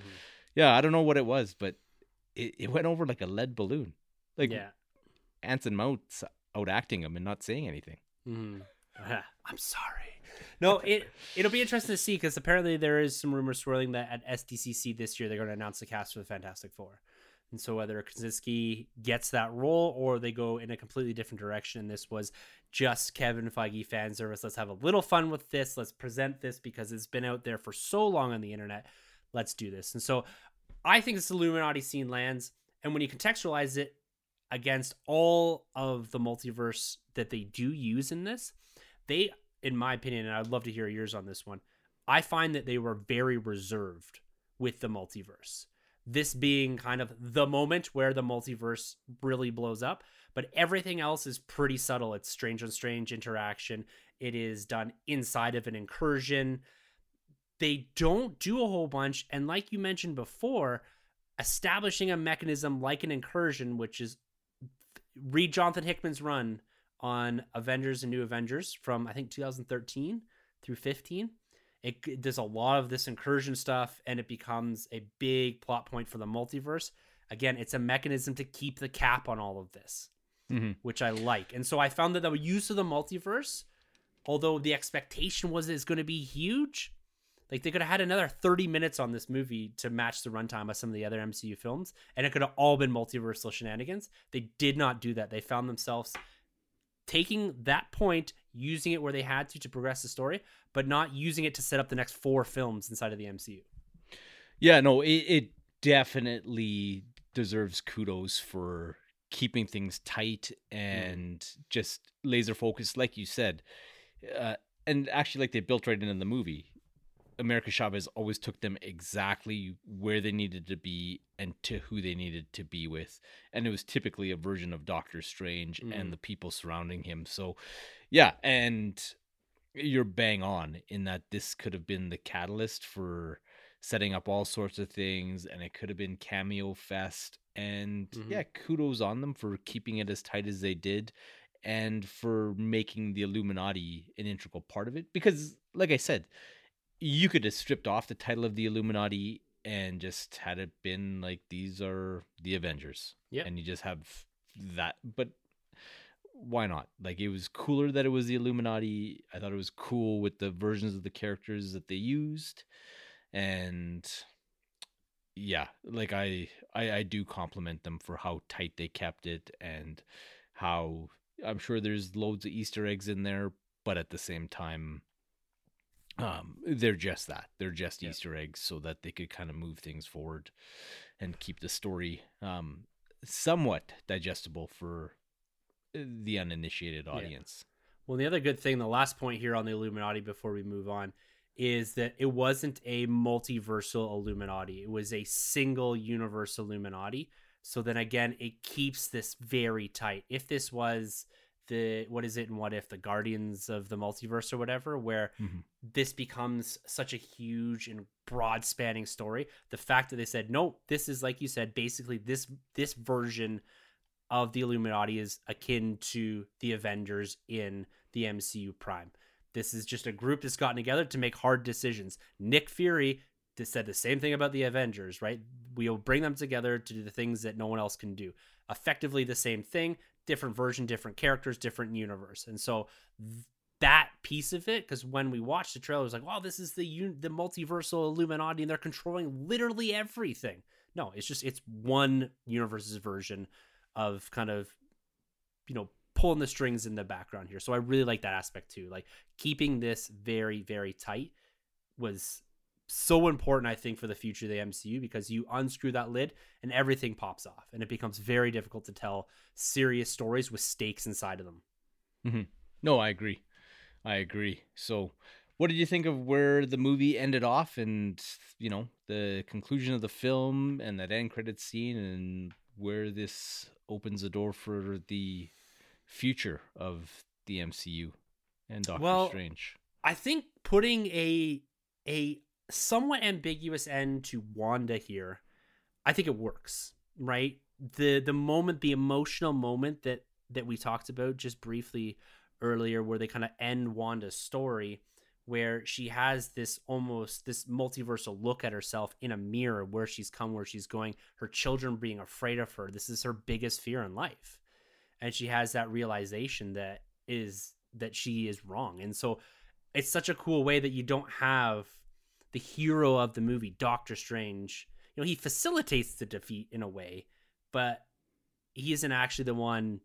yeah i don't know what it was but it, it went over like a lead balloon like yeah. anson mount's out acting him and not saying anything Mhm. [laughs] I'm sorry. [laughs] No, it it'll be interesting to see because apparently there is some rumors swirling that at SDCC this year they're going to announce the cast for the Fantastic Four, and so whether Krasinski gets that role or they go in a completely different direction. and This was just Kevin Feige fan service. Let's have a little fun with this. Let's present this because it's been out there for so long on the internet. Let's do this. And so I think this Illuminati scene lands, and when you contextualize it against all of the multiverse that they do use in this, they, in my opinion, and I'd love to hear yours on this one, I find that they were very reserved with the multiverse. This being kind of the moment where the multiverse really blows up, but everything else is pretty subtle. It's strange on strange interaction. It is done inside of an incursion. They don't do a whole bunch. And like you mentioned before, establishing a mechanism like an incursion, which is read Jonathan Hickman's run on Avengers and New Avengers from I think 2013 through 15. It does a lot of this incursion stuff, and it becomes a big plot point for the multiverse. Again, it's a mechanism to keep the cap on all of this, Mhm. which I like. And so I found that the use of the multiverse, although the expectation was it's going to be huge, like they could have had another 30 minutes on this movie to match the runtime of some of the other MCU films, and it could have all been multiversal shenanigans. They did not do that. They found themselves taking that point, using it where they had to to progress the story, but not using it to set up the next four films inside of the MCU. Yeah, no, it, it definitely deserves kudos for keeping things tight and just laser focused, like you said. Uh, and actually, like they built right into the movie, America Chavez always took them exactly where they needed to be and to who they needed to be with. And it was typically a version of Doctor Strange Mhm. and the people surrounding him. So, yeah, and you're bang on in that this could have been the catalyst for setting up all sorts of things and it could have been cameo fest and Mhm. yeah kudos on them for keeping it as tight as they did and for making the illuminati an integral part of it because like i said you could have stripped off the title of the illuminati and just had it been like these are the avengers. Yeah. and you just have that but why not? Like it was cooler that it was the illuminati. I thought it was cool with the versions of the characters that they used. And yeah like i i, I do compliment them for how tight they kept it and how i'm sure there's loads of easter eggs in there but at the same time um they're just that they're just Yep. easter eggs so that they could kind of move things forward and keep the story um somewhat digestible for uh, the uninitiated audience Well, the other good thing, the last point here on the Illuminati before we move on, is that it wasn't a multiversal Illuminati. It was a single universe Illuminati. So then again, it keeps this very tight. If this was the what is it and what if the Guardians of the Multiverse or whatever, where Mhm. this becomes such a huge and broad spanning story. The fact that they said no, this is like you said, basically this this version of the Illuminati is akin to the Avengers in the MCU Prime. This is just a group that's gotten together to make hard decisions. Nick Fury said the same thing about the Avengers, right? We'll bring them together to do the things that no one else can do. Effectively the same thing, different version, different characters, different universe. And so th- that piece of it, because when we watched the trailer, it was like, wow, this is the un- the multiversal Illuminati, and they're controlling literally everything. No, it's just it's one universe's version of kind of you know pulling the strings in the background here. So I really like that aspect too. Like keeping this very very tight was so important I think for the future of the MCU because you unscrew that lid and everything pops off and it becomes very difficult to tell serious stories with stakes inside of them. Mm-hmm. No, I agree. I agree. So, what did you think of where the movie ended off and, you know, the conclusion of the film and that end credit scene and where this opens the door for the future of the MCU and Doctor Well, Strange? I think putting a a somewhat ambiguous end to Wanda here, I think it works, right? The the moment, the emotional moment that that we talked about just briefly earlier, where they kind of end Wanda's story, where she has this almost this multiversal look at herself in a mirror, where she's come, where she's going, her children being afraid of her. This is her biggest fear in life, and she has that realization that is that she is wrong, and so it's such a cool way that you don't have the hero of the movie, Doctor Strange. You know, he facilitates the defeat in a way, but he isn't actually the one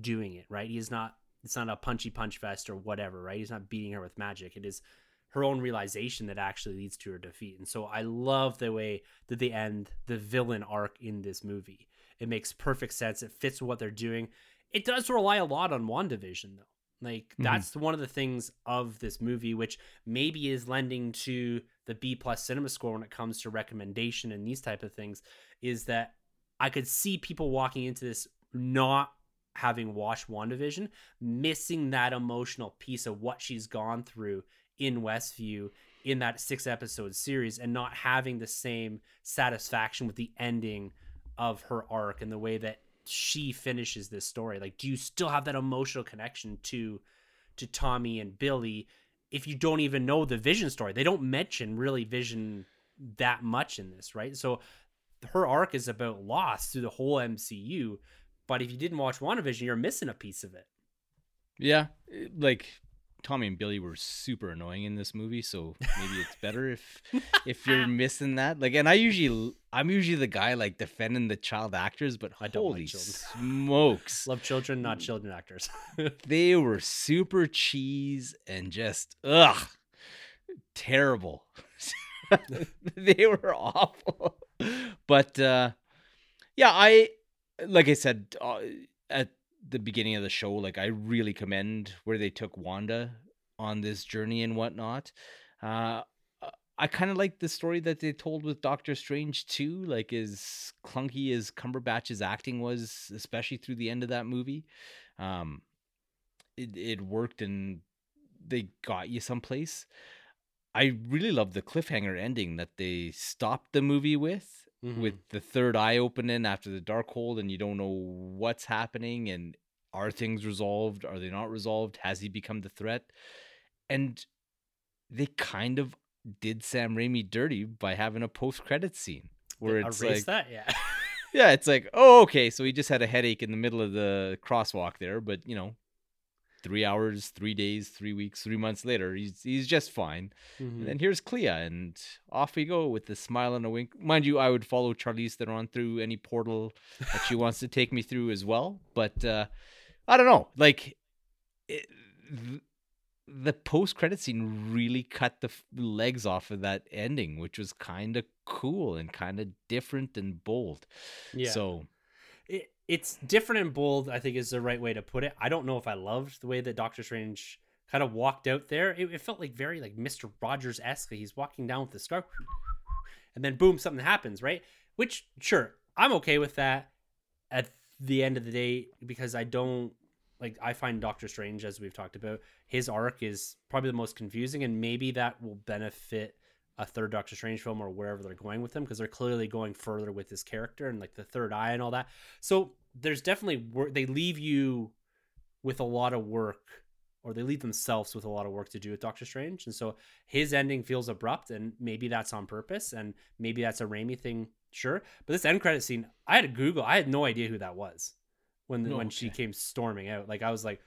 doing it, right? He is not it's not a punchy punch fest or whatever, right? He's not beating her with magic. It is her own realization that actually leads to her defeat. And so I love the way that they end the villain arc in this movie. It makes perfect sense. It fits with what they're doing. It does rely a lot on WandaVision though. Like Mhm. that's one of the things of this movie, which maybe is lending to the B plus cinema score when it comes to recommendation and these type of things, is that I could see people walking into this not having watched WandaVision, missing that emotional piece of what she's gone through in Westview in that six episode series and not having the same satisfaction with the ending of her arc and the way that she finishes this story. Like, do you still have that emotional connection to to Tommy and Billy if you don't even know the Vision story? They don't mention really Vision that much in this, right? So her arc is about loss through the whole MCU. But if you didn't watch WandaVision, you're missing a piece of it. Yeah, like Tommy and Billy were super annoying in this movie, so [laughs] maybe it's better if [laughs] if you're missing that. Like, and I usually I'm usually the guy like defending the child actors, but I don't like holy children. smokes, Love children, not children actors. [laughs] they were super cheese and just ugh terrible. they were awful, but uh, yeah, I like I said uh, at the beginning of the show, like I really commend where they took Wanda on this journey and whatnot. Uh, I kind of like the story that they told with Doctor Strange too. Like as clunky as Cumberbatch's acting was, especially through the end of that movie, um, it it worked and they got you someplace. I really love the cliffhanger ending that they stopped the movie with Mhm. with the third eye opening after the Darkhold and you don't know what's happening and are things resolved are they not resolved has he become the threat and they kind of did Sam Raimi dirty by having a post credit scene where it's erase like that, yeah. [laughs] yeah it's like oh okay so he just had a headache in the middle of the crosswalk there but you know 3 hours 3 days 3 weeks 3 months later he's he's just fine Mhm. and then here's Clea, and off we go with a smile and a wink. Mind you, I would follow Charlize Theron through any portal that she [laughs] wants to take me through as well. But uh, I don't know, like it, th- the post credit scene really cut the f- legs off of that ending, which was kind of cool and kind of different and bold. yeah. So it, it's different and bold i think is the right way to put it. I don't know if i loved the way that doctor strange kind of walked out there. It, it felt like very like mr rogers-esque. He's walking down with the scarf and then boom something happens right? Which sure i'm okay with that. At the end of the day because i don't like I find Doctor Strange, as we've talked about, his arc is probably the most confusing, and maybe that will benefit a third Doctor Strange film or wherever they're going with him because they're clearly going further with this character and like the third eye and all that. So there's definitely work. They leave you with a lot of work, or they leave themselves with a lot of work to do with Doctor Strange, and so his ending feels abrupt, and maybe that's on purpose, and maybe that's a Raimi thing, sure. But this end credit scene, I had to Google. I had no idea who that was when when she came storming out. Like I was like,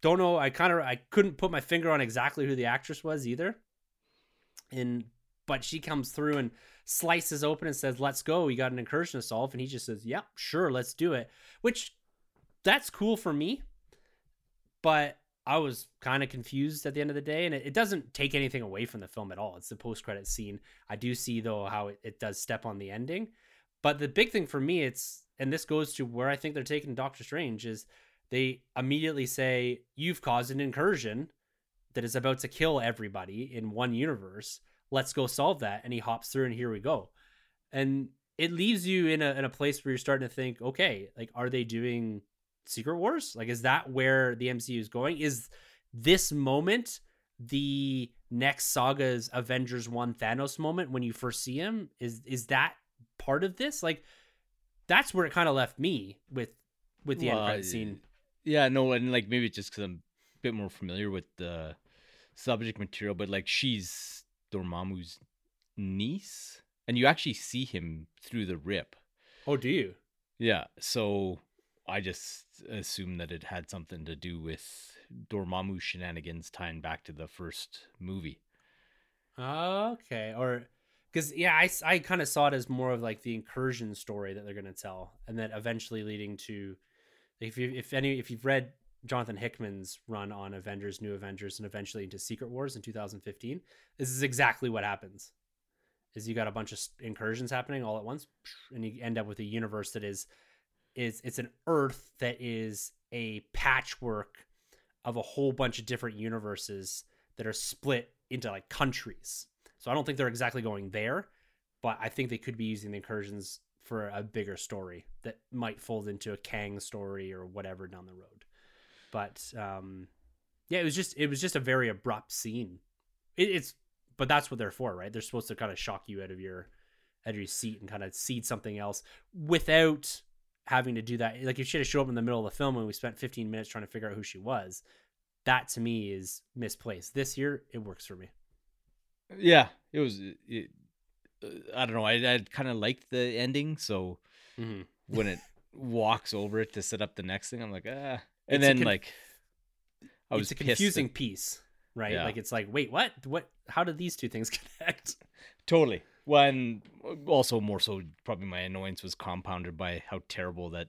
don't know. I kind of I couldn't put my finger on exactly who the actress was either. And but she comes through and slices open and says, "Let's go. We got an incursion to solve." And he just says, "Yep, sure, let's do it." Which that's cool for me, but I was kind of confused at the end of the day, and it, it doesn't take anything away from the film at all. It's the post credit scene. I do see though how it, it does step on the ending, but the big thing for me, it's and this goes to where I think they're taking Doctor Strange is they immediately say you've caused an incursion that is about to kill everybody in one universe. Let's go solve that. And he hops through, and here we go. And it leaves you in a in a place where you're starting to think, okay, like are they doing Secret Wars? Like, is that where the MCU is going? Is this moment the next saga's Avengers One Thanos moment when you first see him? Is is that part of this? Like, that's where it kind of left me with with the end credit scene. Yeah, no, and like maybe it's just because I'm a bit more familiar with the subject material, but like she's Dormammu's niece, and you actually see him through the rip. Oh, do you? Yeah, so I just assumed that it had something to do with Dormammu shenanigans tying back to the first movie. Okay, or because yeah, I, I kind of saw it as more of like the incursion story that they're gonna tell, and then eventually leading to if you if any if you've read Jonathan Hickman's run on Avengers, New Avengers, and eventually into Secret Wars in 2015, this is exactly what happens. Is you got a bunch of incursions happening all at once, and you end up with a universe that is is it's an Earth that is a patchwork of a whole bunch of different universes that are split into like countries. So I don't think they're exactly going there, but I think they could be using the incursions for a bigger story that might fold into a Kang story or whatever down the road. But um, yeah, it was just it was just a very abrupt scene. It, it's but that's what they're for, right? They're supposed to kind of shock you out of your out of your seat and kind of seed something else without having to do that. Like if she had to show up in the middle of the film and we spent 15 minutes trying to figure out who she was, that to me is misplaced. This year, it works for me. Yeah, it was. It, uh, I don't know. I I kind of liked the ending, so Mm-hmm. when it walks over it to set up the next thing, I'm like, ah. And It's then con- like, I was it's a pissed that- confusing piece, right? Yeah. Like it's like, wait, what? What? How did these two things [laughs] connect? Totally. When also more so, probably my annoyance was compounded by how terrible that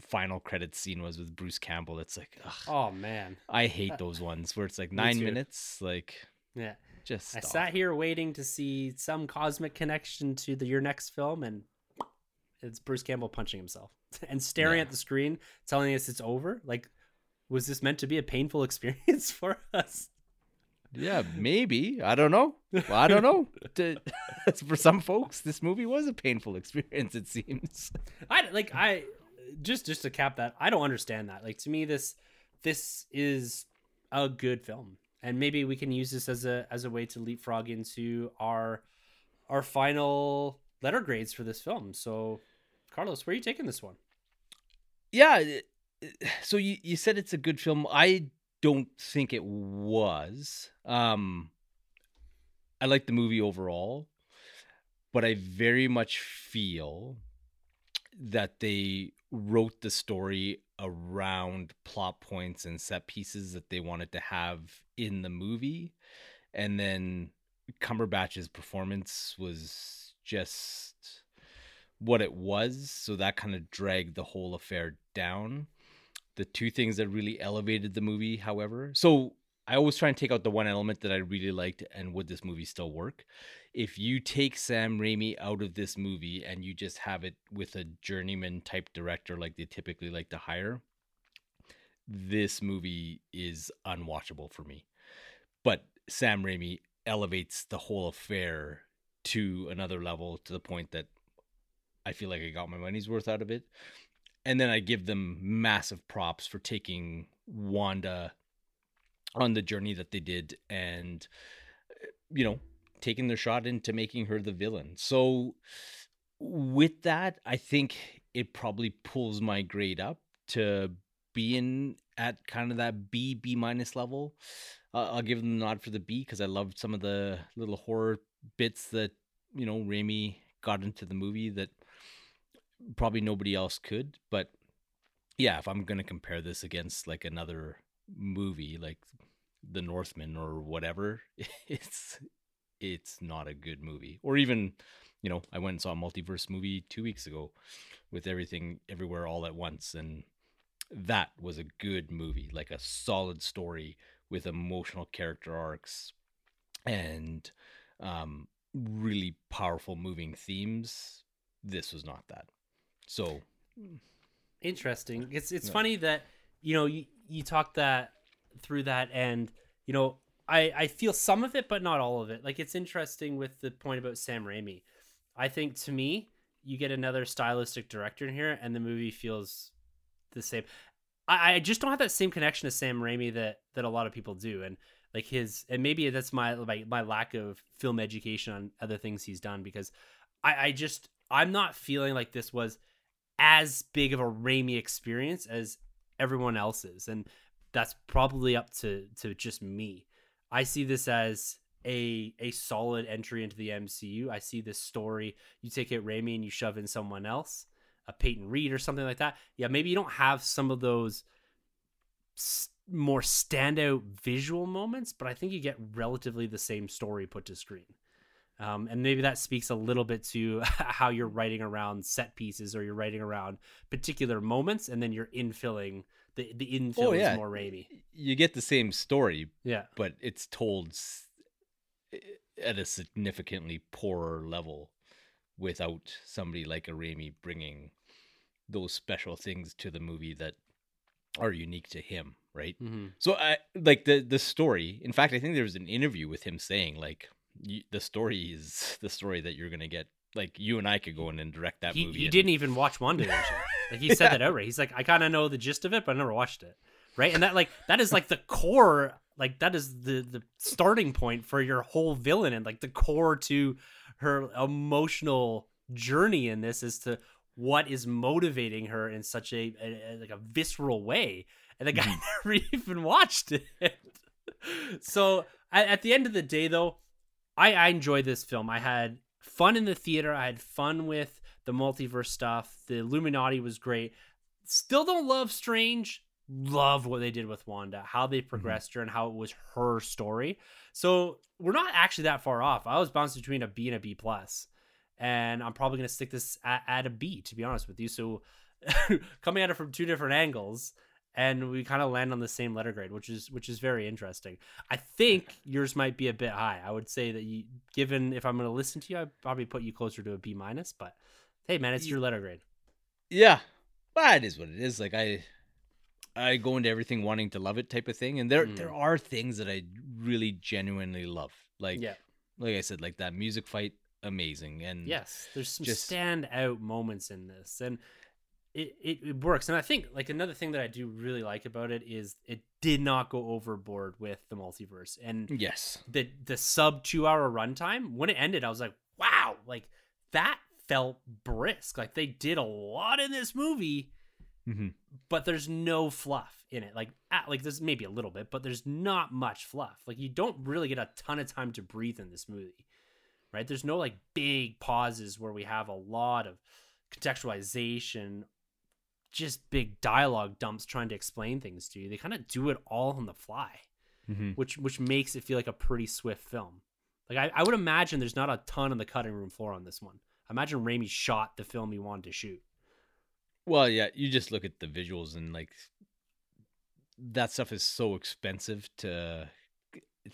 final credit scene was with Bruce Campbell. It's like, ugh, Oh man, I hate those ones where it's like nine minutes. Like, yeah. just I sat here waiting to see some cosmic connection to the your next film, and it's Bruce Campbell punching himself [laughs] and staring Yeah. at the screen, telling us it's over. Like, was this meant to be a painful [laughs] experience for us? Yeah, maybe. I don't know. I don't know. [laughs] [laughs] For some folks, this movie was a painful experience. It seems. I like I just just to cap that. I don't understand that. Like to me, this this is a good film, and maybe we can use this as a as a way to leapfrog into our our final letter grades for this film. So, Carlos, where are you taking this one? Yeah. So you you said it's a good film. I don't think it was. Um, I like the movie overall, but I very much feel that they wrote the story around plot points and set pieces that they wanted to have in the movie. And then Cumberbatch's performance was just what it was. So that kind of dragged the whole affair down. The two things that really elevated the movie, however, so I always try and take out the one element that I really liked and would this movie still work? If you take Sam Raimi out of this movie and you just have it with a journeyman type director like they typically like to hire, this movie is unwatchable for me. But Sam Raimi elevates the whole affair to another level to the point that I feel like I got my money's worth out of it. And then I give them massive props for taking Wanda on the journey that they did and you know taking their shot into making her the villain. So with that, I think it probably pulls my grade up to being at kind of that B B minus level. Uh, I'll give them the nod for the B because I loved some of the little horror bits that you know Raimi got into the movie that probably nobody else could. But yeah, if I'm gonna compare this against like another movie like The Northman or whatever, [laughs] it's it's not a good movie. Or even, you know, I went and saw a multiverse movie two weeks ago with everything everywhere all at once and that was a good movie, like a solid story with emotional character arcs and um really powerful moving themes. This was not that. So Interesting. It's it's Yeah. funny that you know you you talk that through that and you know I I feel some of it but not all of it. Like it's interesting with the point about Sam Raimi. I think to me you get another stylistic director in here and the movie feels the same. I, I just don't have that same connection to Sam Raimi that that a lot of people do and like his and maybe that's my my, my lack of film education on other things he's done because I, I just I'm not feeling like this was as big of a Raimi experience as everyone else's, and that's probably up to to just me. I see this as a a solid entry into the MCU. I see this story. You take it Raimi and you shove in someone else, a Peyton Reed or something like that. Yeah, maybe you don't have some of those s- more standout visual moments, but I think you get relatively the same story put to screen. Um, and maybe that speaks a little bit to [laughs] how you're writing around set pieces or you're writing around particular moments and then you're infilling the the infill Oh, yeah. is more Raimi. you get the same story, Yeah. but it's told at a significantly poorer level without somebody like a Raimi bringing those special things to the movie that are unique to him, right? Mm-hmm. So I like the the story. In fact, I think there was an interview with him saying like y the story is the story that you're gonna get. Like you and I could go in and direct that He, movie. he and- didn't even watch WandaVision. like he [laughs] said Yeah. that outright. He's like, I kind of know the gist of it, but I never watched it. Right, and that like that is like the core. Like that is the the starting point for your whole villain, and like the core to her emotional journey in this is to what is motivating her in such a, a- a- like a visceral way. And the guy mm-hmm. [laughs] never even watched it. so at, at the end of the day, though, I, I enjoyed this film. I had fun in the theater. I had fun with the multiverse stuff. The Illuminati was great. Still don't love Strange. Love what they did with Wanda, how they mm-hmm. progressed her, and how it was her story. So we're not actually that far off. I was bouncing between a B and a B plus, and I'm probably gonna stick this at, at a B to be honest with you. So [laughs] coming at it from two different angles, and we kind of land on the same letter grade, which is which is very interesting. I think yours might be a bit high. I would say that you, given if I'm going to listen to you, I'd probably put you closer to a B minus. But hey, man, it's your letter grade. Yeah, but it is what it is. Like I, I go into everything wanting to love it, type of thing. And there, Mm. there are things that I really genuinely love. Like, yeah, like I said, like that music fight, amazing. And yes, there's some just- standout moments in this, and it, it it works. And I think like another thing that I do really like about it is it did not go overboard with the multiverse, and yes, the the sub two hour runtime when it ended i was like wow. Like that felt brisk. Like they did a lot in this movie Mhm. but there's no fluff in it. Like at, like there's maybe a little bit but there's not much fluff. Like you don't really get a ton of time to breathe in this movie right? There's no like big pauses where we have a lot of contextualization just big dialogue dumps trying to explain things to you they kind of do it all on the fly Mhm. which which makes it feel like a pretty swift film. Like I, I would imagine there's not a ton on the cutting room floor on this one. I imagine Raimi shot the film he wanted to shoot. Well, yeah, you just look at the visuals and like that stuff is so expensive to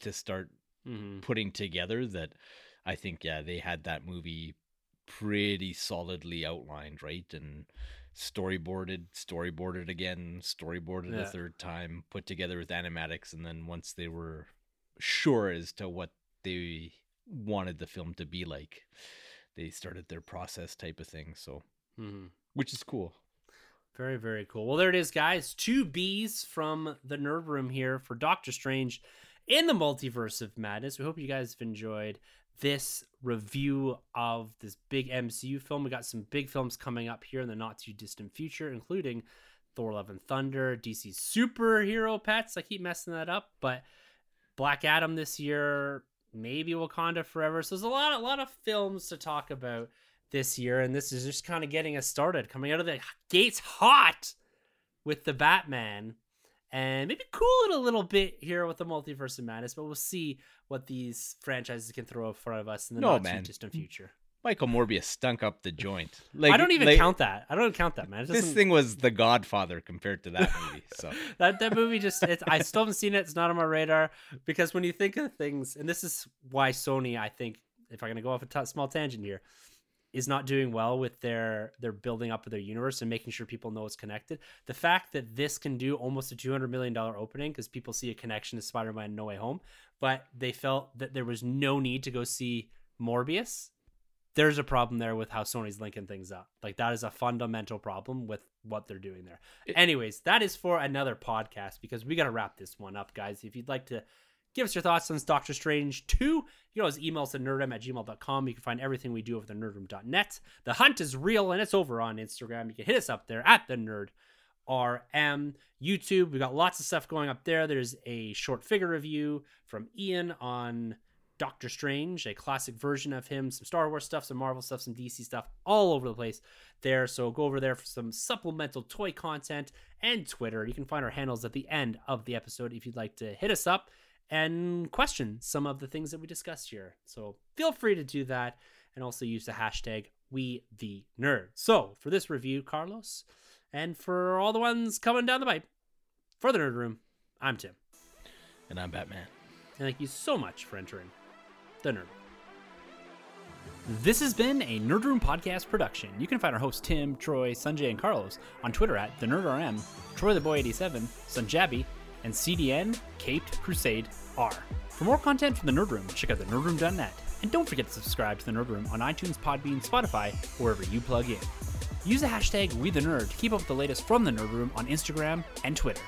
to start Mm-hmm. putting together that I think yeah, they had that movie pretty solidly outlined, right? And storyboarded, storyboarded again, storyboarded Yeah. a third time, put together with animatics and then once they were sure as to what they wanted the film to be like, they started their process type of thing, so Mm-hmm. which is cool. Very, very cool. Well, there it is, guys. Two B's from the Nerd Room here for Doctor Strange in the Multiverse of Madness. We hope you guys have enjoyed this review of this big MCU film. We got some big films coming up here in the not too distant future, including Thor Love and Thunder, DC superhero pets. I keep messing that up, but Black Adam this year, maybe Wakanda Forever. So there's a lot, a lot of films to talk about this year, and this is just kind of getting us started, coming out of the gates hot with the Batman, and maybe cool it a little bit here with the Multiverse of Madness. But we'll see what these franchises can throw in front of us in the No, not man. too distant future. Michael Morbius stunk up the joint. Like I don't even like, count that. I don't count that, man. This thing was The Godfather compared to that movie. [laughs] So that that movie just I still haven't seen it. It's not on my radar because when you think of things, and this is why Sony, I think, if I'm gonna go off a t- small tangent here, is not doing well with their their building up of their universe and making sure people know it's connected. The fact that this can do almost a 200 million dollar opening because people see a connection to Spider-Man No Way Home, but they felt that there was no need to go see Morbius. There's a problem there with how Sony's linking things up. Like that is a fundamental problem with what they're doing there. It- Anyways, that is for another podcast because we got to wrap this one up, guys. If you'd like to give us your thoughts on Doctor Strange 2, you can always email us at nerdm at gmail.com. You can find everything we do over the nerdroom.net. The hunt is real and it's over on Instagram. You can hit us up there at the nerd RM. YouTube, we've got lots of stuff going up there. There's a short figure review from Ian on Doctor Strange, a classic version of him, some Star Wars stuff, some Marvel stuff, some DC stuff, all over the place there. So go over there for some supplemental toy content and Twitter. You can find our handles at the end of the episode if you'd like to hit us up and question some of the things that we discussed here. So feel free to do that and also use the hashtag we the nerd. So for this review, Carlos, and for all the ones coming down the pipe, for the nerd room, I'm Tim. and I'm Batman. And thank you so much for entering the Nerd Room. This has been a Nerd Room podcast production. You can find our hosts Tim, Troy, Sanjay, and Carlos on Twitter at the NerdRM, Troy the Boy 87, Sunjabi, and CDN Caped Crusade R. For more content from the Nerd Room, check out the nerdroom.net. And don't forget to subscribe to the Nerd Room on iTunes, Podbean, Spotify, wherever you plug in. Use the hashtag WeTheNerd to keep up with the latest from the Nerd Room on Instagram and Twitter.